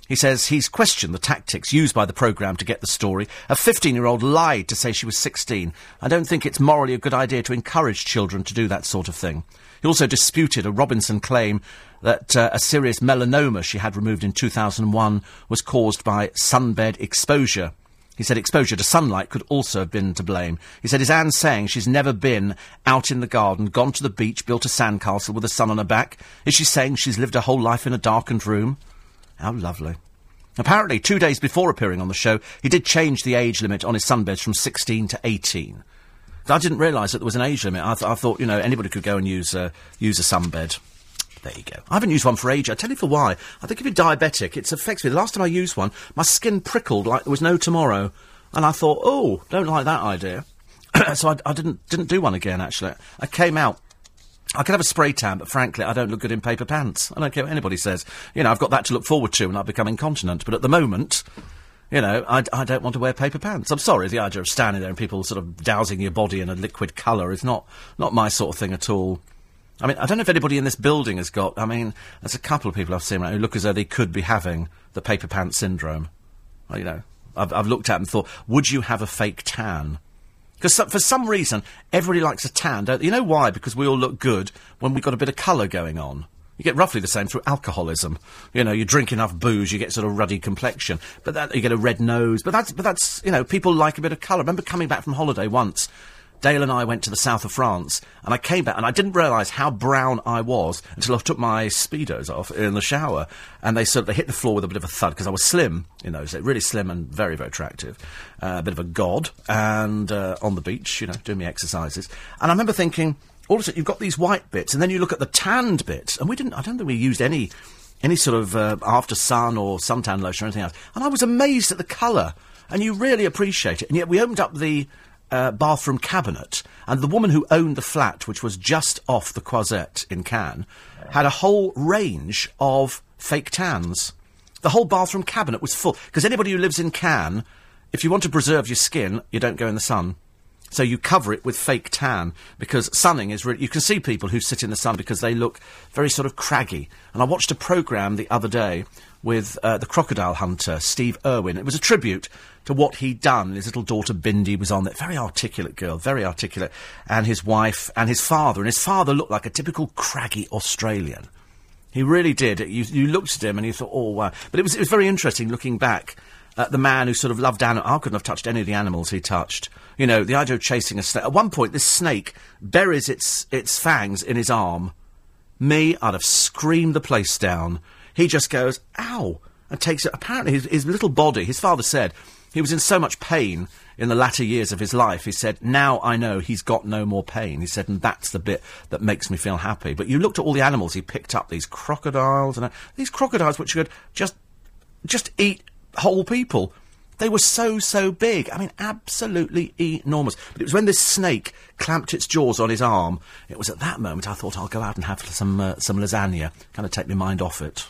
S1: He says he's questioned the tactics used by the programme to get the story. A 15 year old lied to say she was 16. I don't think it's morally a good idea to encourage children to do that sort of thing. He also disputed a Robinson claim that uh, a serious melanoma she had removed in 2001 was caused by sunbed exposure. He said exposure to sunlight could also have been to blame. He said, is Anne saying she's never been out in the garden, gone to the beach, built a sandcastle with the sun on her back? Is she saying she's lived her whole life in a darkened room? How lovely. Apparently, two days before appearing on the show, he did change the age limit on his sunbeds from 16 to 18. I didn't realise that there was an age limit. I, th- I thought, you know, anybody could go and use, uh, use a sunbed. There you go. I haven't used one for ages. I tell you for why. I think if you're diabetic, it affects me. The last time I used one, my skin prickled like there was no tomorrow. And I thought, oh, don't like that idea. so I, I didn't, didn't do one again, actually. I came out I could have a spray tan, but frankly, I don't look good in paper pants. I don't care what anybody says. You know, I've got that to look forward to when I become incontinent. But at the moment, you know, I, I don't want to wear paper pants. I'm sorry, the idea of standing there and people sort of dousing your body in a liquid colour is not, not my sort of thing at all. I mean, I don't know if anybody in this building has got. I mean, there's a couple of people I've seen who look as though they could be having the paper pants syndrome. Well, you know, I've, I've looked at them and thought, would you have a fake tan? Because for some reason, everybody likes a tan, don't? You know why? Because we all look good when we've got a bit of colour going on. You get roughly the same through alcoholism. You know, you drink enough booze, you get sort of ruddy complexion. But that, you get a red nose. But that's, but that's, you know, people like a bit of colour. I remember coming back from holiday once. Dale and I went to the south of France, and I came back, and I didn't realise how brown I was until I took my speedos off in the shower, and they sort of they hit the floor with a bit of a thud because I was slim, in those so really slim and very very attractive, uh, a bit of a god, and uh, on the beach, you know, doing my exercises, and I remember thinking, all of a sudden you've got these white bits, and then you look at the tanned bits, and we didn't, I don't think we used any any sort of uh, after sun or suntan lotion or anything else, and I was amazed at the colour, and you really appreciate it, and yet we opened up the uh, bathroom cabinet, and the woman who owned the flat, which was just off the Croisette in Cannes, had a whole range of fake tans. The whole bathroom cabinet was full. Because anybody who lives in Cannes, if you want to preserve your skin, you don't go in the sun. So you cover it with fake tan because sunning is really. You can see people who sit in the sun because they look very sort of craggy. And I watched a programme the other day with uh, the crocodile hunter Steve Irwin. It was a tribute to what he'd done. His little daughter Bindi was on there. Very articulate girl, very articulate. And his wife and his father. And his father looked like a typical craggy Australian. He really did. You, you looked at him and you thought, oh, wow. But it was, it was very interesting looking back at the man who sort of loved animals. I couldn't have touched any of the animals he touched. You know, the idea of chasing a snake. At one point, this snake buries its, its fangs in his arm. Me, I'd have screamed the place down. He just goes, ow. and takes it. Apparently, his, his little body, his father said, he was in so much pain in the latter years of his life. He said, now I know he's got no more pain. He said, and that's the bit that makes me feel happy. But you looked at all the animals he picked up, these crocodiles, and uh, these crocodiles which could just, just eat whole people. They were so, so big. I mean, absolutely enormous. But it was when this snake clamped its jaws on his arm, it was at that moment I thought I'll go out and have some, uh, some lasagna, kind of take my mind off it.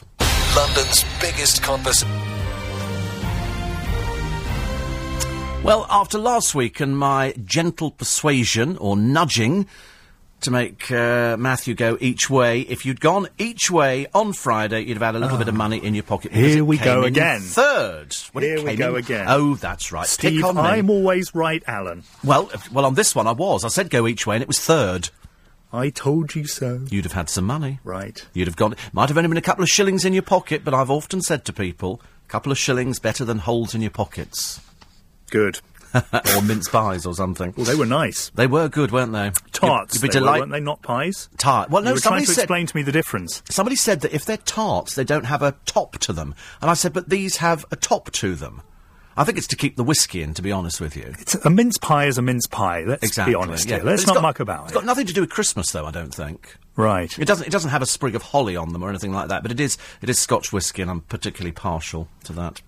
S3: London's biggest conversation.
S1: Well, after last week and my gentle persuasion or nudging to make uh, Matthew go each way, if you'd gone each way on Friday, you'd have had a little bit of money in your pocket.
S6: Here we go again.
S1: Third. When
S6: Here we go
S1: in-
S6: again.
S1: Oh, that's right.
S6: Steve,
S1: on.
S6: I'm always right, Alan.
S1: Well, if- well, on this one I was. I said go each way, and it was third.
S6: I told you so.
S1: You'd have had some money.
S6: Right.
S1: You'd have gone. Might have only been a couple of shillings in your pocket, but I've often said to people, a couple of shillings better than holes in your pockets,
S6: Good.
S1: or mince pies or something.
S6: Well, they were nice.
S1: They were good, weren't they?
S6: Tarts,
S1: You'd, you'd be
S6: they were, weren't they? Not pies.
S1: Tart. Well, no,
S6: you were
S1: somebody
S6: trying to
S1: said
S6: explain to me the difference.
S1: somebody said that if they're tarts, they don't have a top to them, and I said, but these have a top to them. I think it's to keep the whiskey in, to be honest with you.
S6: It's, a mince pie is a mince pie. Let's
S1: Exactly.
S6: be honest
S1: yeah.
S6: here. Let's not
S1: got-
S6: muck about
S1: It's
S6: it.
S1: got nothing to do with Christmas, though. I don't think.
S6: right.
S1: It doesn't. It doesn't have a sprig of holly on them or anything like that. But it is. It is Scotch whiskey, and I'm particularly partial to that.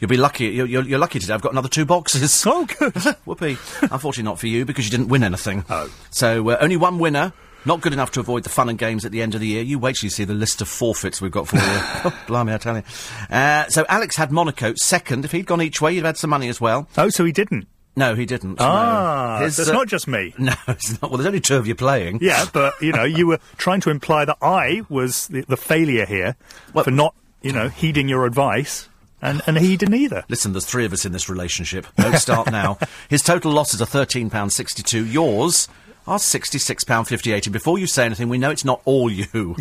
S1: You'll be lucky. You're, you're, you're lucky today. I've got another two boxes.
S6: Oh, good.
S1: Whoopee. Unfortunately, not for you because you didn't win anything.
S6: Oh.
S1: So uh, only one winner. Not good enough to avoid the fun and games at the end of the year. You wait till you see the list of forfeits we've got for you. oh, blimey, I tell you. Uh, so Alex had Monaco second. If he'd gone each way, you'd have had some money as well.
S6: oh, so he didn't.
S1: No, he didn't. no.
S6: Ah,
S1: His,
S6: so it's
S1: uh,
S6: not just me.
S1: No, it's not. Well, there's only two of you playing.
S6: Yeah, but you know, you were trying to imply that I was the, the failure here
S1: Well-
S6: for not, you know, heeding your advice, and and he didn't either.
S1: Listen, there's three of us in this relationship. Don't start now. His total losses are £13.62. Yours are £66.58. And before you say anything, we know it's not all you.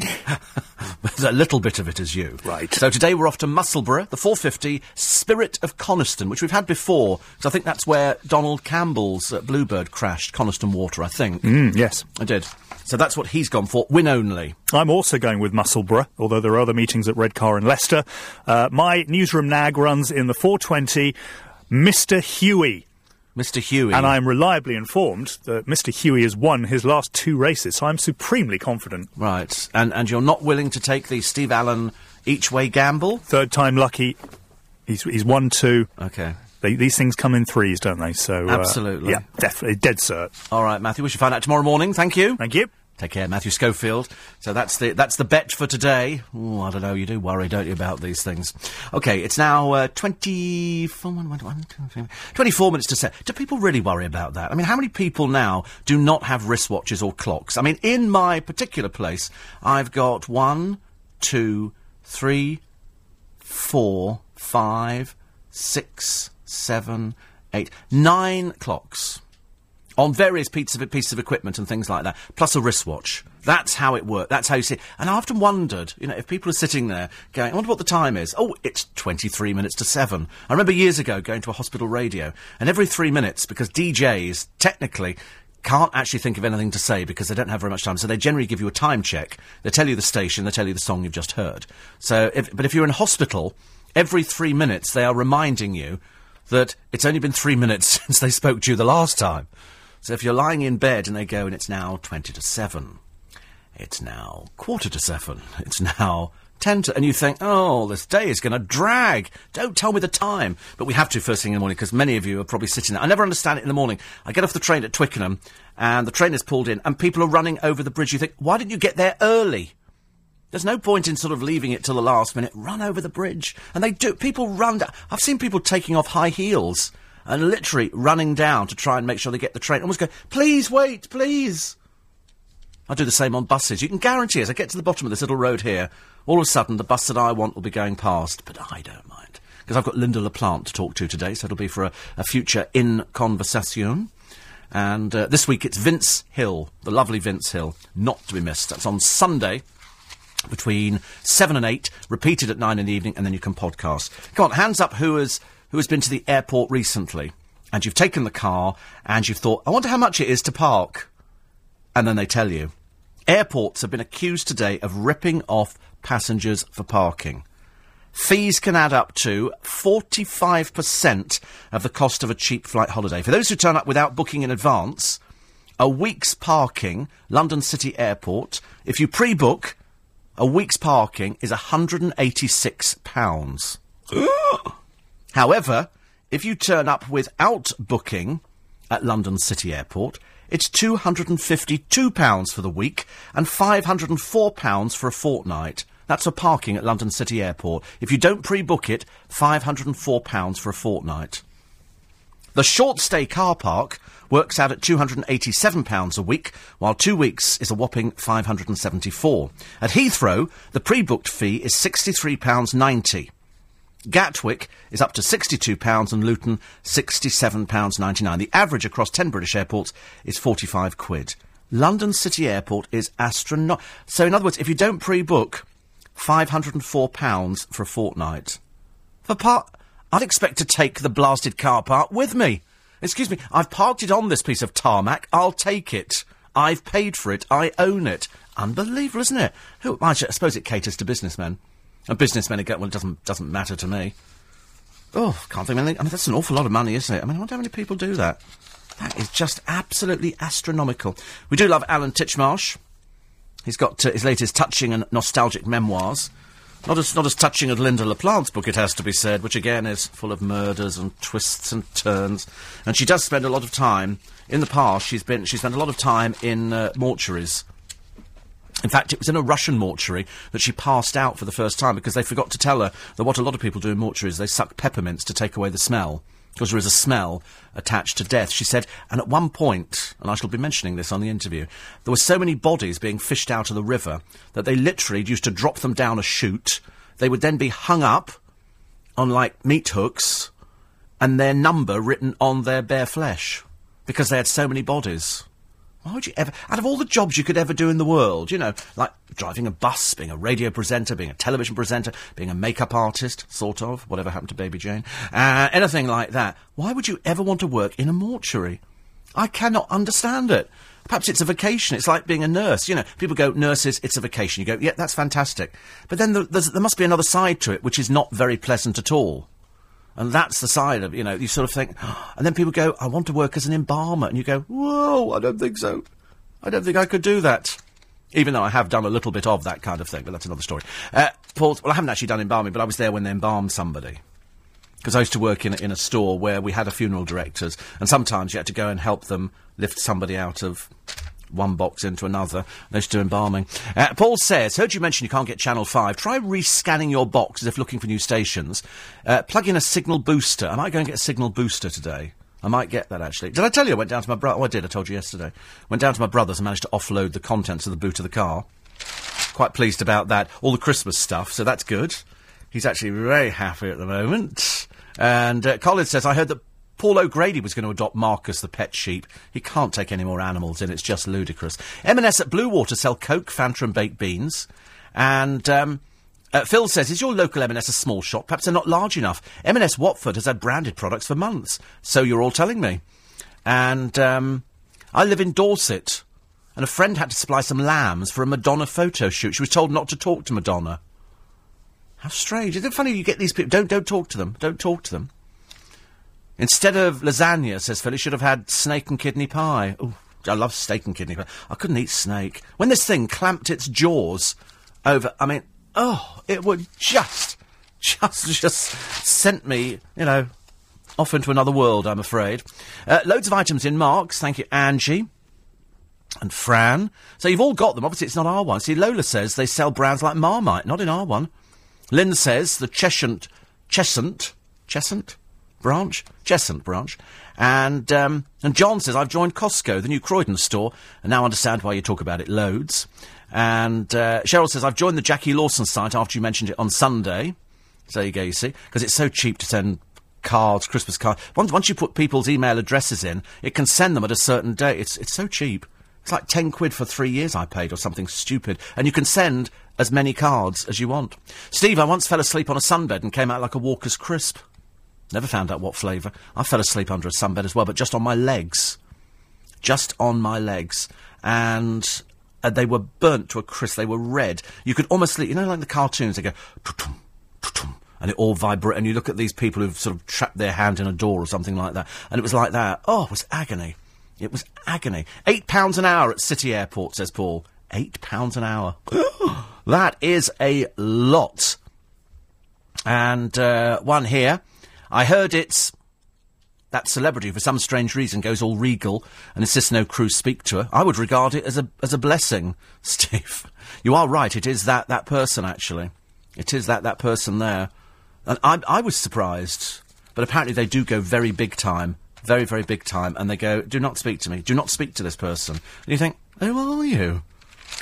S1: There's a little bit of it is you.
S6: Right.
S1: So today we're off to Musselburgh, the 450 Spirit of Coniston, which we've had before. Because I think that's where Donald Campbell's uh, Bluebird crashed, Coniston Water, I think.
S6: Mm, yes.
S1: I did. So that's what he's gone for. Win only.
S6: I'm also going with Musselburgh, although there are other meetings at Redcar and Leicester. Uh, my newsroom nag runs in the 420 Mr. Huey.
S1: Mr. Huey.
S6: And I'm reliably informed that Mr. Huey has won his last two races, so I'm supremely confident.
S1: Right. And, and you're not willing to take the Steve Allen each way gamble?
S6: Third time lucky. He's, he's won two.
S1: Okay.
S6: They, these things come in threes, don't they? So uh,
S1: Absolutely.
S6: yeah, definitely dead cert.
S1: All right, Matthew. We should find out tomorrow morning. Thank you.
S6: Thank you.
S1: Take care, Matthew Schofield. So that's the that's the bet for today. Ooh, I don't know. You do worry, don't you, about these things? Okay, it's now uh, 24, one, one, one, two, three, 24 minutes to set. Do people really worry about that? I mean, how many people now do not have wristwatches or clocks? I mean, in my particular place, I've got one, two, three, four, five, six, seven, eight, nine clocks on various pieces of, pieces of equipment and things like that, plus a wristwatch. That's how it works. That's how you see it. And I often wondered, you know, if people are sitting there going, I wonder what the time is. Oh, it's 23 minutes to 7. I remember years ago going to a hospital radio, and every three minutes, because DJs technically can't actually think of anything to say because they don't have very much time, so they generally give you a time check. They tell you the station, they tell you the song you've just heard. So, if, but if you're in hospital, every three minutes they are reminding you that it's only been three minutes since they spoke to you the last time. So if you're lying in bed and they go, and it's now 20 to 7, it's now quarter to 7, it's now 10 to, and you think, oh, this day is going to drag. Don't tell me the time. But we have to first thing in the morning because many of you are probably sitting there. I never understand it in the morning. I get off the train at Twickenham and the train is pulled in and people are running over the bridge. You think, why didn't you get there early? There's no point in sort of leaving it till the last minute. Run over the bridge. And they do. People run. I've seen people taking off high heels and literally running down to try and make sure they get the train. Almost go, please wait, please. I do the same on buses. You can guarantee as I get to the bottom of this little road here, all of a sudden the bus that I want will be going past. But I don't mind. Because I've got Lynda La Plante to talk to today, so it'll be for a, a future in conversation. And uh, this week it's Vince Hill, the lovely Vince Hill, not to be missed. That's on Sunday between 7 and 8, repeated at 9 in the evening, and then you can podcast. Come on, hands up who has, who has been to the airport recently, and you've taken the car, and you've thought, I wonder how much it is to park. And then they tell you. Airports have been accused today of ripping off passengers for parking. Fees can add up to 45% of the cost of a cheap flight holiday. For those who turn up without booking in advance, a week's parking, London City Airport, if you pre book, a week's parking is £186. However, if you turn up without booking at London City Airport, it's £252 for the week and £504 for a fortnight. That's for parking at London City Airport. If you don't pre-book it, £504 for a fortnight. The short stay car park works out at £287 a week, while two weeks is a whopping £574. At Heathrow, the pre-booked fee is £63.90. Gatwick is up to £62 and Luton £67.99. The average across 10 British airports is 45 quid. London City Airport is astronomical. So, in other words, if you don't pre-book, £504 for a fortnight. For part, I'd expect to take the blasted car park with me. Excuse me, I've parked it on this piece of tarmac. I'll take it. I've paid for it. I own it. Unbelievable, isn't it? Who, I suppose it caters to businessmen. And businessmen again, well, it doesn't, doesn't matter to me. Oh, can't think of anything. I mean, that's an awful lot of money, isn't it? I mean, I wonder how many people do that. That is just absolutely astronomical. We do love Alan Titchmarsh. He's got uh, his latest touching and nostalgic memoirs. Not as, not as touching as Lynda La Plante's book, it has to be said, which again is full of murders and twists and turns. And she does spend a lot of time, in the past, she's been, she spent a lot of time in uh, mortuaries. In fact, it was in a Russian mortuary that she passed out for the first time because they forgot to tell her that what a lot of people do in mortuaries, they suck peppermints to take away the smell. Because there is a smell attached to death. She said, and at one point, and I shall be mentioning this on the interview, there were so many bodies being fished out of the river that they literally used to drop them down a chute. They would then be hung up on like meat hooks and their number written on their bare flesh because they had so many bodies. Why would you ever, out of all the jobs you could ever do in the world, you know, like driving a bus, being a radio presenter, being a television presenter, being a makeup artist, sort of, whatever happened to Baby Jane, uh, anything like that, why would you ever want to work in a mortuary? I cannot understand it. Perhaps it's a vacation. It's like being a nurse. You know, people go, nurses, it's a vacation. You go, yeah, that's fantastic. But then there, there must be another side to it, which is not very pleasant at all. And that's the side of, you know, you sort of think, and then people go, I want to work as an embalmer. And you go, whoa, I don't think so. I don't think I could do that. Even though I have done a little bit of that kind of thing, but that's another story. Uh, Paul, well, I haven't actually done embalming, but I was there when they embalmed somebody. Because I used to work in in a store where we had a funeral directors, and sometimes you had to go and help them lift somebody out of one box into another. To do embalming. Uh, Paul says, heard you mention you can't get Channel 5. Try rescanning your box as if looking for new stations. Uh, plug in a signal booster. I might go and get a signal booster today. I might get that actually. Did I tell you I went down to my brother? Oh, I did. I told you yesterday. Went down to my brother's and managed to offload the contents of the boot of the car. Quite pleased about that. All the Christmas stuff, so that's good. He's actually very happy at the moment. And uh, Colin says, I heard that Paul O'Grady was going to adopt Marcus the pet sheep. He can't take any more animals in. It's just ludicrous. M&S at Bluewater sell Coke, Fanta and baked beans. And um, uh, Phil says, is your local M&S a small shop? Perhaps they're not large enough. M&S Watford has had branded products for months. So you're all telling me. And um, I live in Dorset. And a friend had to supply some lambs for a Madonna photo shoot. She was told not to talk to Madonna. How strange. Isn't it funny you get these people... Don't, don't talk to them. Don't talk to them. Instead of lasagna, says Phil, it should have had snake and kidney pie. Oh, I love steak and kidney pie. I couldn't eat snake. When this thing clamped its jaws over, I mean, oh, it would just, just, just sent me, you know, off into another world, I'm afraid. Uh, loads of items in Marks. Thank you, Angie. And Fran. So you've all got them. Obviously, it's not our one. See, Lola says they sell brands like Marmite, not in our one. Lynn says the Cheshunt, Cheshunt, Cheshunt? Branch, Cheshunt branch. And, um, and John says, I've joined Costco, the new Croydon store, and now understand why you talk about it loads. And uh, Cheryl says, I've joined the Jacquie Lawson site after you mentioned it on Sunday. So you go, you see. Because it's so cheap to send cards, Christmas cards. Once, once you put people's email addresses in, it can send them at a certain date. It's, it's so cheap. It's like 10 quid for three years I paid or something stupid. And you can send as many cards as you want. Steve, I once fell asleep on a sunbed and came out like a Walker's crisp. Never found out what flavour. I fell asleep under a sunbed as well, but just on my legs. Just on my legs. And uh, they were burnt to a crisp. They were red. You could almost. You know, like the cartoons, they go, and it all vibrates. And you look at these people who've sort of trapped their hand in a door or something like that, and it was like that. Oh, it was agony. It was agony. Eight pounds an hour at City Airport, says Paul. Eight pounds an hour. that is a lot. And uh, one here. I heard it's that celebrity, for some strange reason, goes all regal and insists no crew speak to her. I would regard it as a as a blessing, Steve. You are right. It is that that person actually. It is that that person there, and I I was surprised, but apparently they do go very big time, very very big time, and they go, do not speak to me, do not speak to this person. And you think, who are you?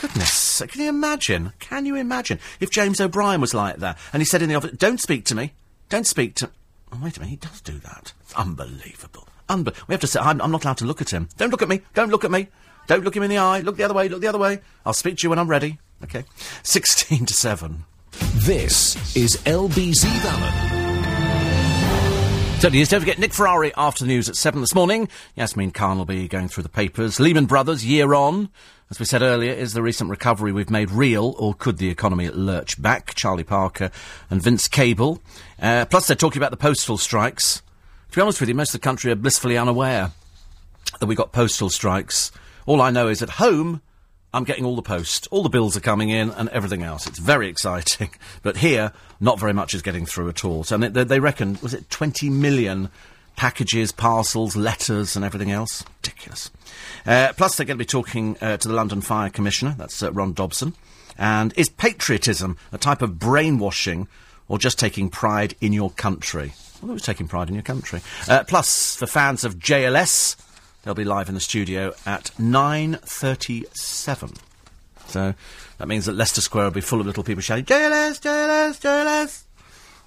S1: Goodness, can you imagine? Can you imagine if James O'Brien was like that and he said in the office, "Don't speak to me, don't speak to." Oh, wait a minute, he does do that. It's unbelievable. Unbe- we have to say, I'm, I'm not allowed to look at him. Don't look at me. Don't look at me. Don't look him in the eye. Look the other way. Look the other way. I'll speak to you when I'm ready. Okay. 16 to 7.
S3: This is LBC Vallon.
S1: Certainly is. Don't forget Nick Ferrari after the news at 7 this morning. Yasmin Khan will be going through the papers. Lehman Brothers, year on. As we said earlier, is the recent recovery we've made real, or could the economy lurch back? Charlie Parker and Vince Cable. Uh, plus, they're talking about the postal strikes. To be honest with you, most of the country are blissfully unaware that we've got postal strikes. All I know is at home, I'm getting all the post. All the bills are coming in and everything else. It's very exciting. But here, not very much is getting through at all. So they, they reckon, was it 20 million packages, parcels, letters, and everything else? Ridiculous. Uh, plus, they're going to be talking uh, to the London Fire Commissioner, that's uh, Ron Dobson. And is patriotism a type of brainwashing or just taking pride in your country? Well, it was taking pride in your country. Uh, plus, for fans of JLS, they'll be live in the studio at 9.37. So that means that Leicester Square will be full of little people shouting, JLS, JLS, JLS,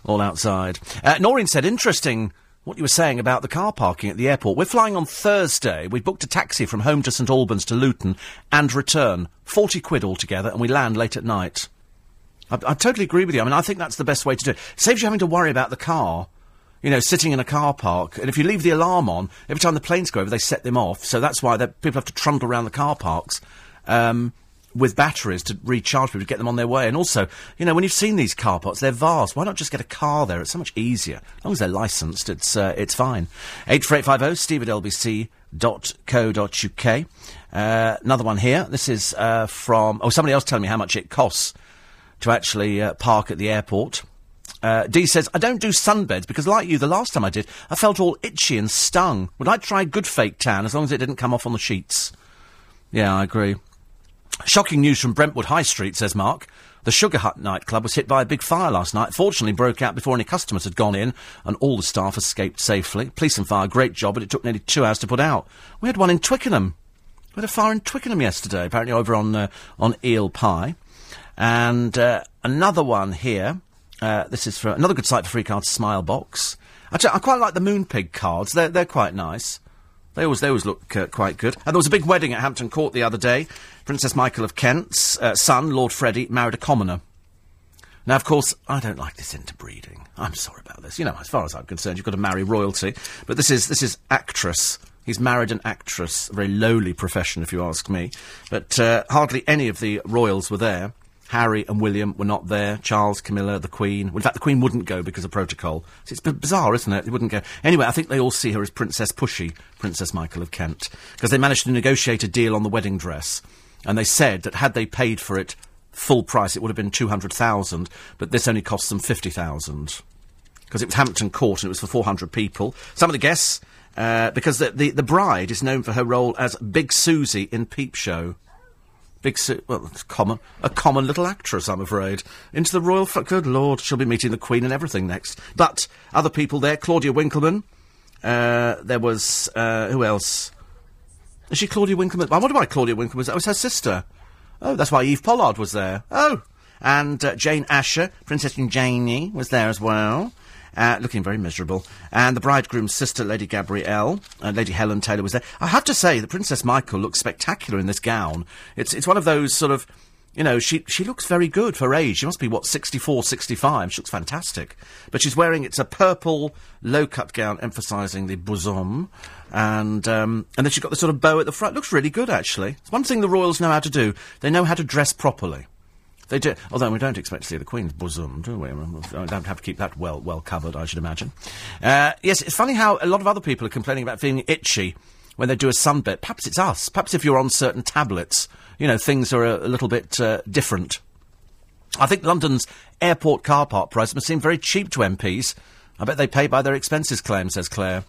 S1: all outside. Uh, Noreen said, interesting what you were saying about the car parking at the airport. We're flying on Thursday. We booked a taxi from home to St Albans to Luton and return. 40 quid altogether, and we land late at night. I, I totally agree with you. I mean, I think that's the best way to do it. Saves you having to worry about the car. You know, sitting in a car park, and if you leave the alarm on, every time the planes go over, they set them off. So that's why people have to trundle around the car parks um, with batteries to recharge people to get them on their way. And also, you know, when you've seen these car parks, they're vast. Why not just get a car there? It's so much easier. As long as they're licensed, it's uh, it's fine. Eight four eight five zero Steve at lbc.co.uk. Uh, another one here. This is uh, from oh somebody else telling me how much it costs to actually uh, park at the airport. Uh, D says, I don't do sunbeds because, like you, the last time I did, I felt all itchy and stung. Would I try good fake tan as long as it didn't come off on the sheets? Yeah, I agree. Shocking news from Brentwood High Street, says Mark. The Sugar Hut nightclub was hit by a big fire last night. Fortunately, broke out before any customers had gone in, and all the staff escaped safely. Police and fire, great job, but it took nearly two hours to put out. We had one in Twickenham. We had a fire in Twickenham yesterday, apparently over on uh, on Eel Pie, and uh, another one here. Uh, this is for another good site for free cards, Smilebox. Actually, I quite like the Moonpig cards. They're they're quite nice. They always, they always look uh, quite good. And there was a big wedding at Hampton Court the other day. Princess Michael of Kent's uh, son, Lord Freddie, married a commoner. Now, of course, I don't like this interbreeding. I'm sorry about this. You know, as far as I'm concerned, you've got to marry royalty. But this is this is actress. He's married an actress, a very lowly profession, if you ask me. But uh, hardly any of the royals were there. Harry and William were not there. Charles, Camilla, the Queen. Well, in fact, the Queen wouldn't go because of protocol. So it's b- bizarre, isn't it? They wouldn't go. Anyway, I think they all see her as Princess Pushy, Princess Michael of Kent, because they managed to negotiate a deal on the wedding dress, and they said that had they paid for it full price, it would have been two hundred thousand, but this only cost them fifty thousand because it was Hampton Court and it was for 400 people. Some of the guests, uh, because the, the, the bride is known for her role as Big Susie in Peep Show. Big well, it's common, a common little actress, I'm afraid. Into the royal, f- good lord, she'll be meeting the Queen and everything next. But other people there, Claudia Winkleman. Uh, there was uh, who else? Is she Claudia Winkleman? I wonder why Claudia Winkleman was. That was her sister. Oh, that's why Eve Pollard was there. Oh, and uh, Jane Asher, Princess Janie, was there as well. Uh, looking very miserable. And the bridegroom's sister, Lady Gabrielle, uh, Lady Helen Taylor was there. I have to say the Princess Michael looks spectacular in this gown. It's, it's one of those sort of, you know, she, she looks very good for age. She must be, what, 64, 65. She looks fantastic. But she's wearing, it's a purple, low-cut gown emphasising the bosom. And, um, and then she's got the sort of bow at the front. Looks really good, actually. It's one thing the royals know how to do. They know how to dress properly. They do. Although we don't expect to see the Queen's bosom, do we? We don't have to keep that well well covered, I should imagine. Uh, yes, it's funny how a lot of other people are complaining about feeling itchy when they do a sunbed. Perhaps it's us. Perhaps if you're on certain tablets, you know, things are a, a little bit uh, different. I think London's airport car park price must seem very cheap to MPs. I bet they pay by their expenses claim, says Claire.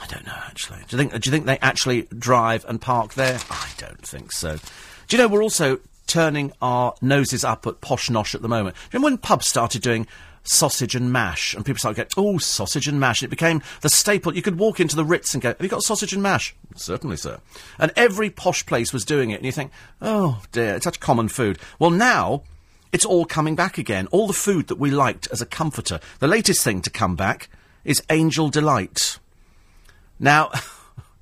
S1: I don't know, actually. Do you think, do you think they actually drive and park there? I don't think so. Do you know, we're also turning our noses up at posh nosh at the moment. Remember when pubs started doing sausage and mash, and people started going, oh, sausage and mash. It became the staple. You could walk into the Ritz and go, have you got sausage and mash? Certainly, sir. And every posh place was doing it, and you think, oh dear, it's such common food. Well, now it's all coming back again. All the food that we liked as a comforter. The latest thing to come back is Angel Delight. Now,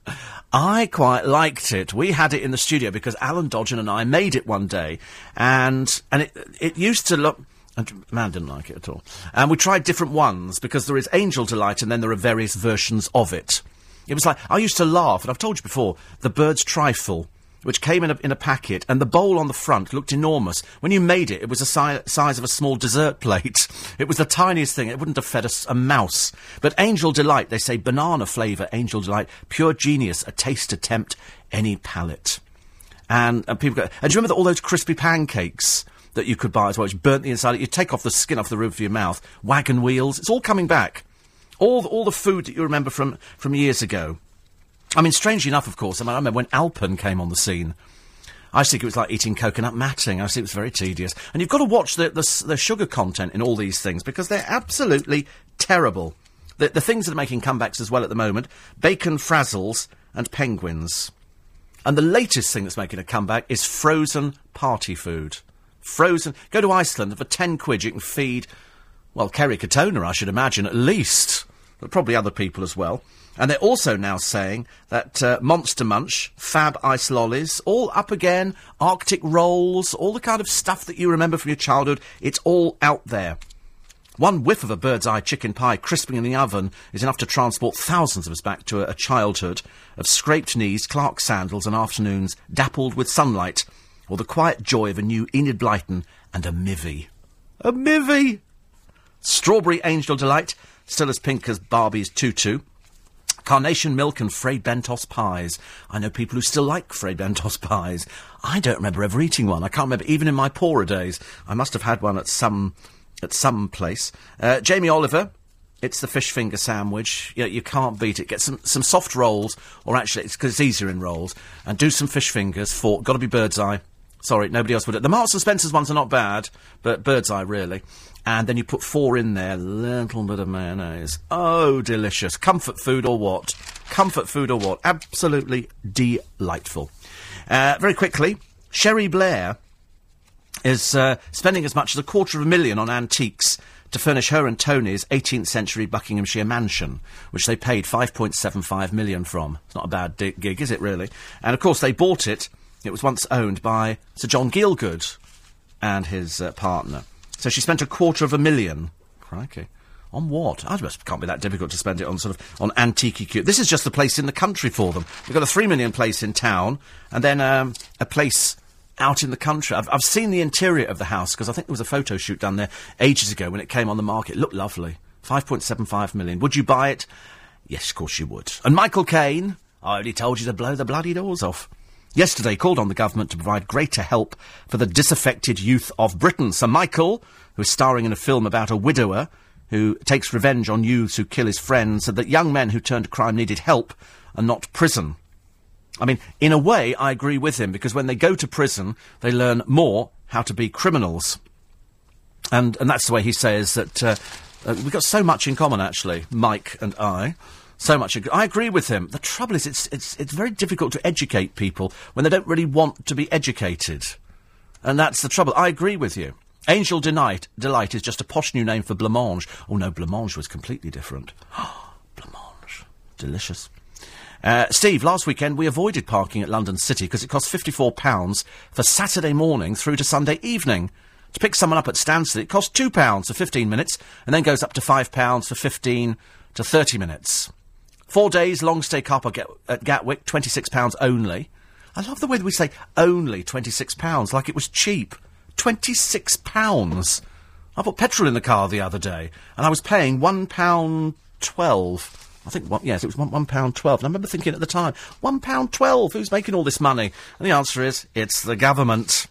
S1: I quite liked it. We had it in the studio because Alan Dodgen and I made it one day, and and it it used to look. And man didn't like it at all. And we tried different ones because there is Angel Delight and then there are various versions of it. It was like I used to laugh, and I've told you before, the bird's trifle which came in a, in a packet, and the bowl on the front looked enormous. When you made it, it was the si- size of a small dessert plate. It was the tiniest thing. It wouldn't have fed a mouse. But Angel Delight, they say banana flavour, Angel Delight, pure genius, a taste to tempt any palate. And, and people go, and do you remember all those crispy pancakes? That you could buy as well, which burnt the inside. You take off the skin off the roof of your mouth. Wagon wheels. It's all coming back. All the, all the food that you remember from, from years ago. I mean, strangely enough, of course, I, mean, I remember when Alpen came on the scene. I think it was like eating coconut matting. I think it was very tedious. And you've got to watch the, the, the sugar content in all these things because they're absolutely terrible. The, the things that are making comebacks as well at the moment bacon frazzles and penguins. And the latest thing that's making a comeback is frozen party food. Frozen. Go to Iceland, for 10 quid you can feed, well, Kerry Katona, I should imagine, at least. But probably other people as well. And they're also now saying that uh, Monster Munch, Fab Ice Lollies, all up again, Arctic Rolls, all the kind of stuff that you remember from your childhood, it's all out there. One whiff of a Birds Eye chicken pie crisping in the oven is enough to transport thousands of us back to a, a childhood of scraped knees, Clark sandals, and afternoons dappled with sunlight, or the quiet joy of a new Enid Blyton and a mivvy. A mivvy! Strawberry Angel Delight, still as pink as Barbie's tutu. Carnation milk and Fray Bentos pies. I know people who still like Fray Bentos pies. I don't remember ever eating one. I can't remember, even in my poorer days. I must have had one at some, at some place. Uh, Jamie Oliver. It's the fish finger sandwich. You, you can't beat it. Get some, some soft rolls, or actually, it's because it's easier in rolls, and do some fish fingers. For got to be Birds Eye. Sorry, nobody else would. The Marks and Spencer's ones are not bad, but Birds Eye really. And then you put four in there, little bit of mayonnaise. Oh, delicious. Comfort food or what? Comfort food or what? Absolutely delightful. Uh, very quickly, Cherie Blair is uh, spending as much as a quarter of a million on antiques to furnish her and Tony's 18th century Buckinghamshire mansion, which they paid 5.75 million from. It's not a bad gig, is it really? And of course, they bought it. It was once owned by Sir John Gielgud and his uh, partner. So she spent a quarter of a million. Crikey. On what? I suppose it can't be that difficult to spend it on sort of on antique cute. This is just the place in the country for them. We've got a three million place in town, and then um, a place out in the country. I've, I've seen the interior of the house because I think there was a photo shoot done there ages ago when it came on the market. It looked lovely. 5.75 million. Would you buy it? Yes, of course you would. And Michael Caine, I already told you to blow the bloody doors off. Yesterday called on the government to provide greater help for the disaffected youth of Britain. Sir Michael, who is starring in a film about a widower who takes revenge on youths who kill his friends, said that young men who turn to crime needed help and not prison. I mean, in a way, I agree with him because when they go to prison, they learn more how to be criminals. And, and that's the way he says that uh, uh, we've got so much in common, actually, Mike and I. So much. ag- I agree with him. The trouble is, it's, it's, it's very difficult to educate people when they don't really want to be educated. And that's the trouble. I agree with you. Angel Delight, Delight is just a posh new name for blancmange. Oh no, blancmange was completely different. blancmange. Delicious. Uh, Steve, last weekend we avoided parking at London City because it cost £54 for Saturday morning through to Sunday evening. To pick someone up at Stansted, it costs £2 for 15 minutes and then goes up to £5 for 15 to 30 minutes. Four days, long stay car park at, at Gatwick, £26 only. I love the way that we say only £26, like it was cheap. Twenty-six pounds. I put petrol in the car the other day, and I was paying one pound twelve. I think, one, yes, it was one, one pound twelve. And I remember thinking at the time, one pound twelve. Who's making all this money? And the answer is, it's the government.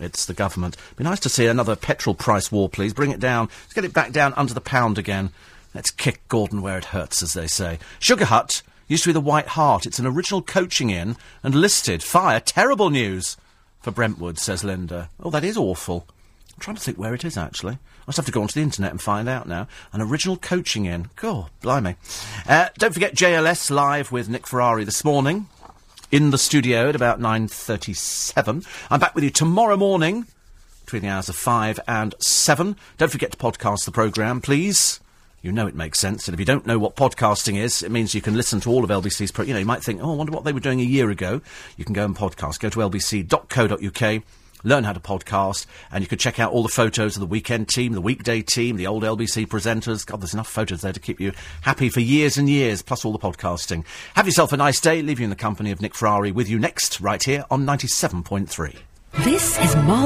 S1: It's the government. Be nice to see another petrol price war, please. Bring it down. Let's get it back down under the pound again. Let's kick Gordon where it hurts, as they say. Sugar Hut used to be the White Hart. It's an original coaching inn and listed. Fire. Terrible news for Brentwood, says Linda. Oh, that is awful. I'm trying to think where it is, actually. I must have to go onto the internet and find out now. An original coaching inn. God, blimey. Uh, don't forget JLS live with Nick Ferrari this morning in the studio at about 9.37. I'm back with you tomorrow morning between the hours of 5 and 7. Don't forget to podcast the programme, please. You know it makes sense. And if you don't know what podcasting is, it means you can listen to all of LBC's... Pro- you know, you might think, oh, I wonder what they were doing a year ago. You can go and podcast. Go to lbc.co.uk learn how to podcast, and you can check out all the photos of the weekend team, the weekday team, the old LBC presenters. God, there's enough photos there to keep you happy for years and years, plus all the podcasting. Have yourself a nice day. Leave you in the company of Nick Ferrari with you next, right here on 97.3.
S7: This is Marley.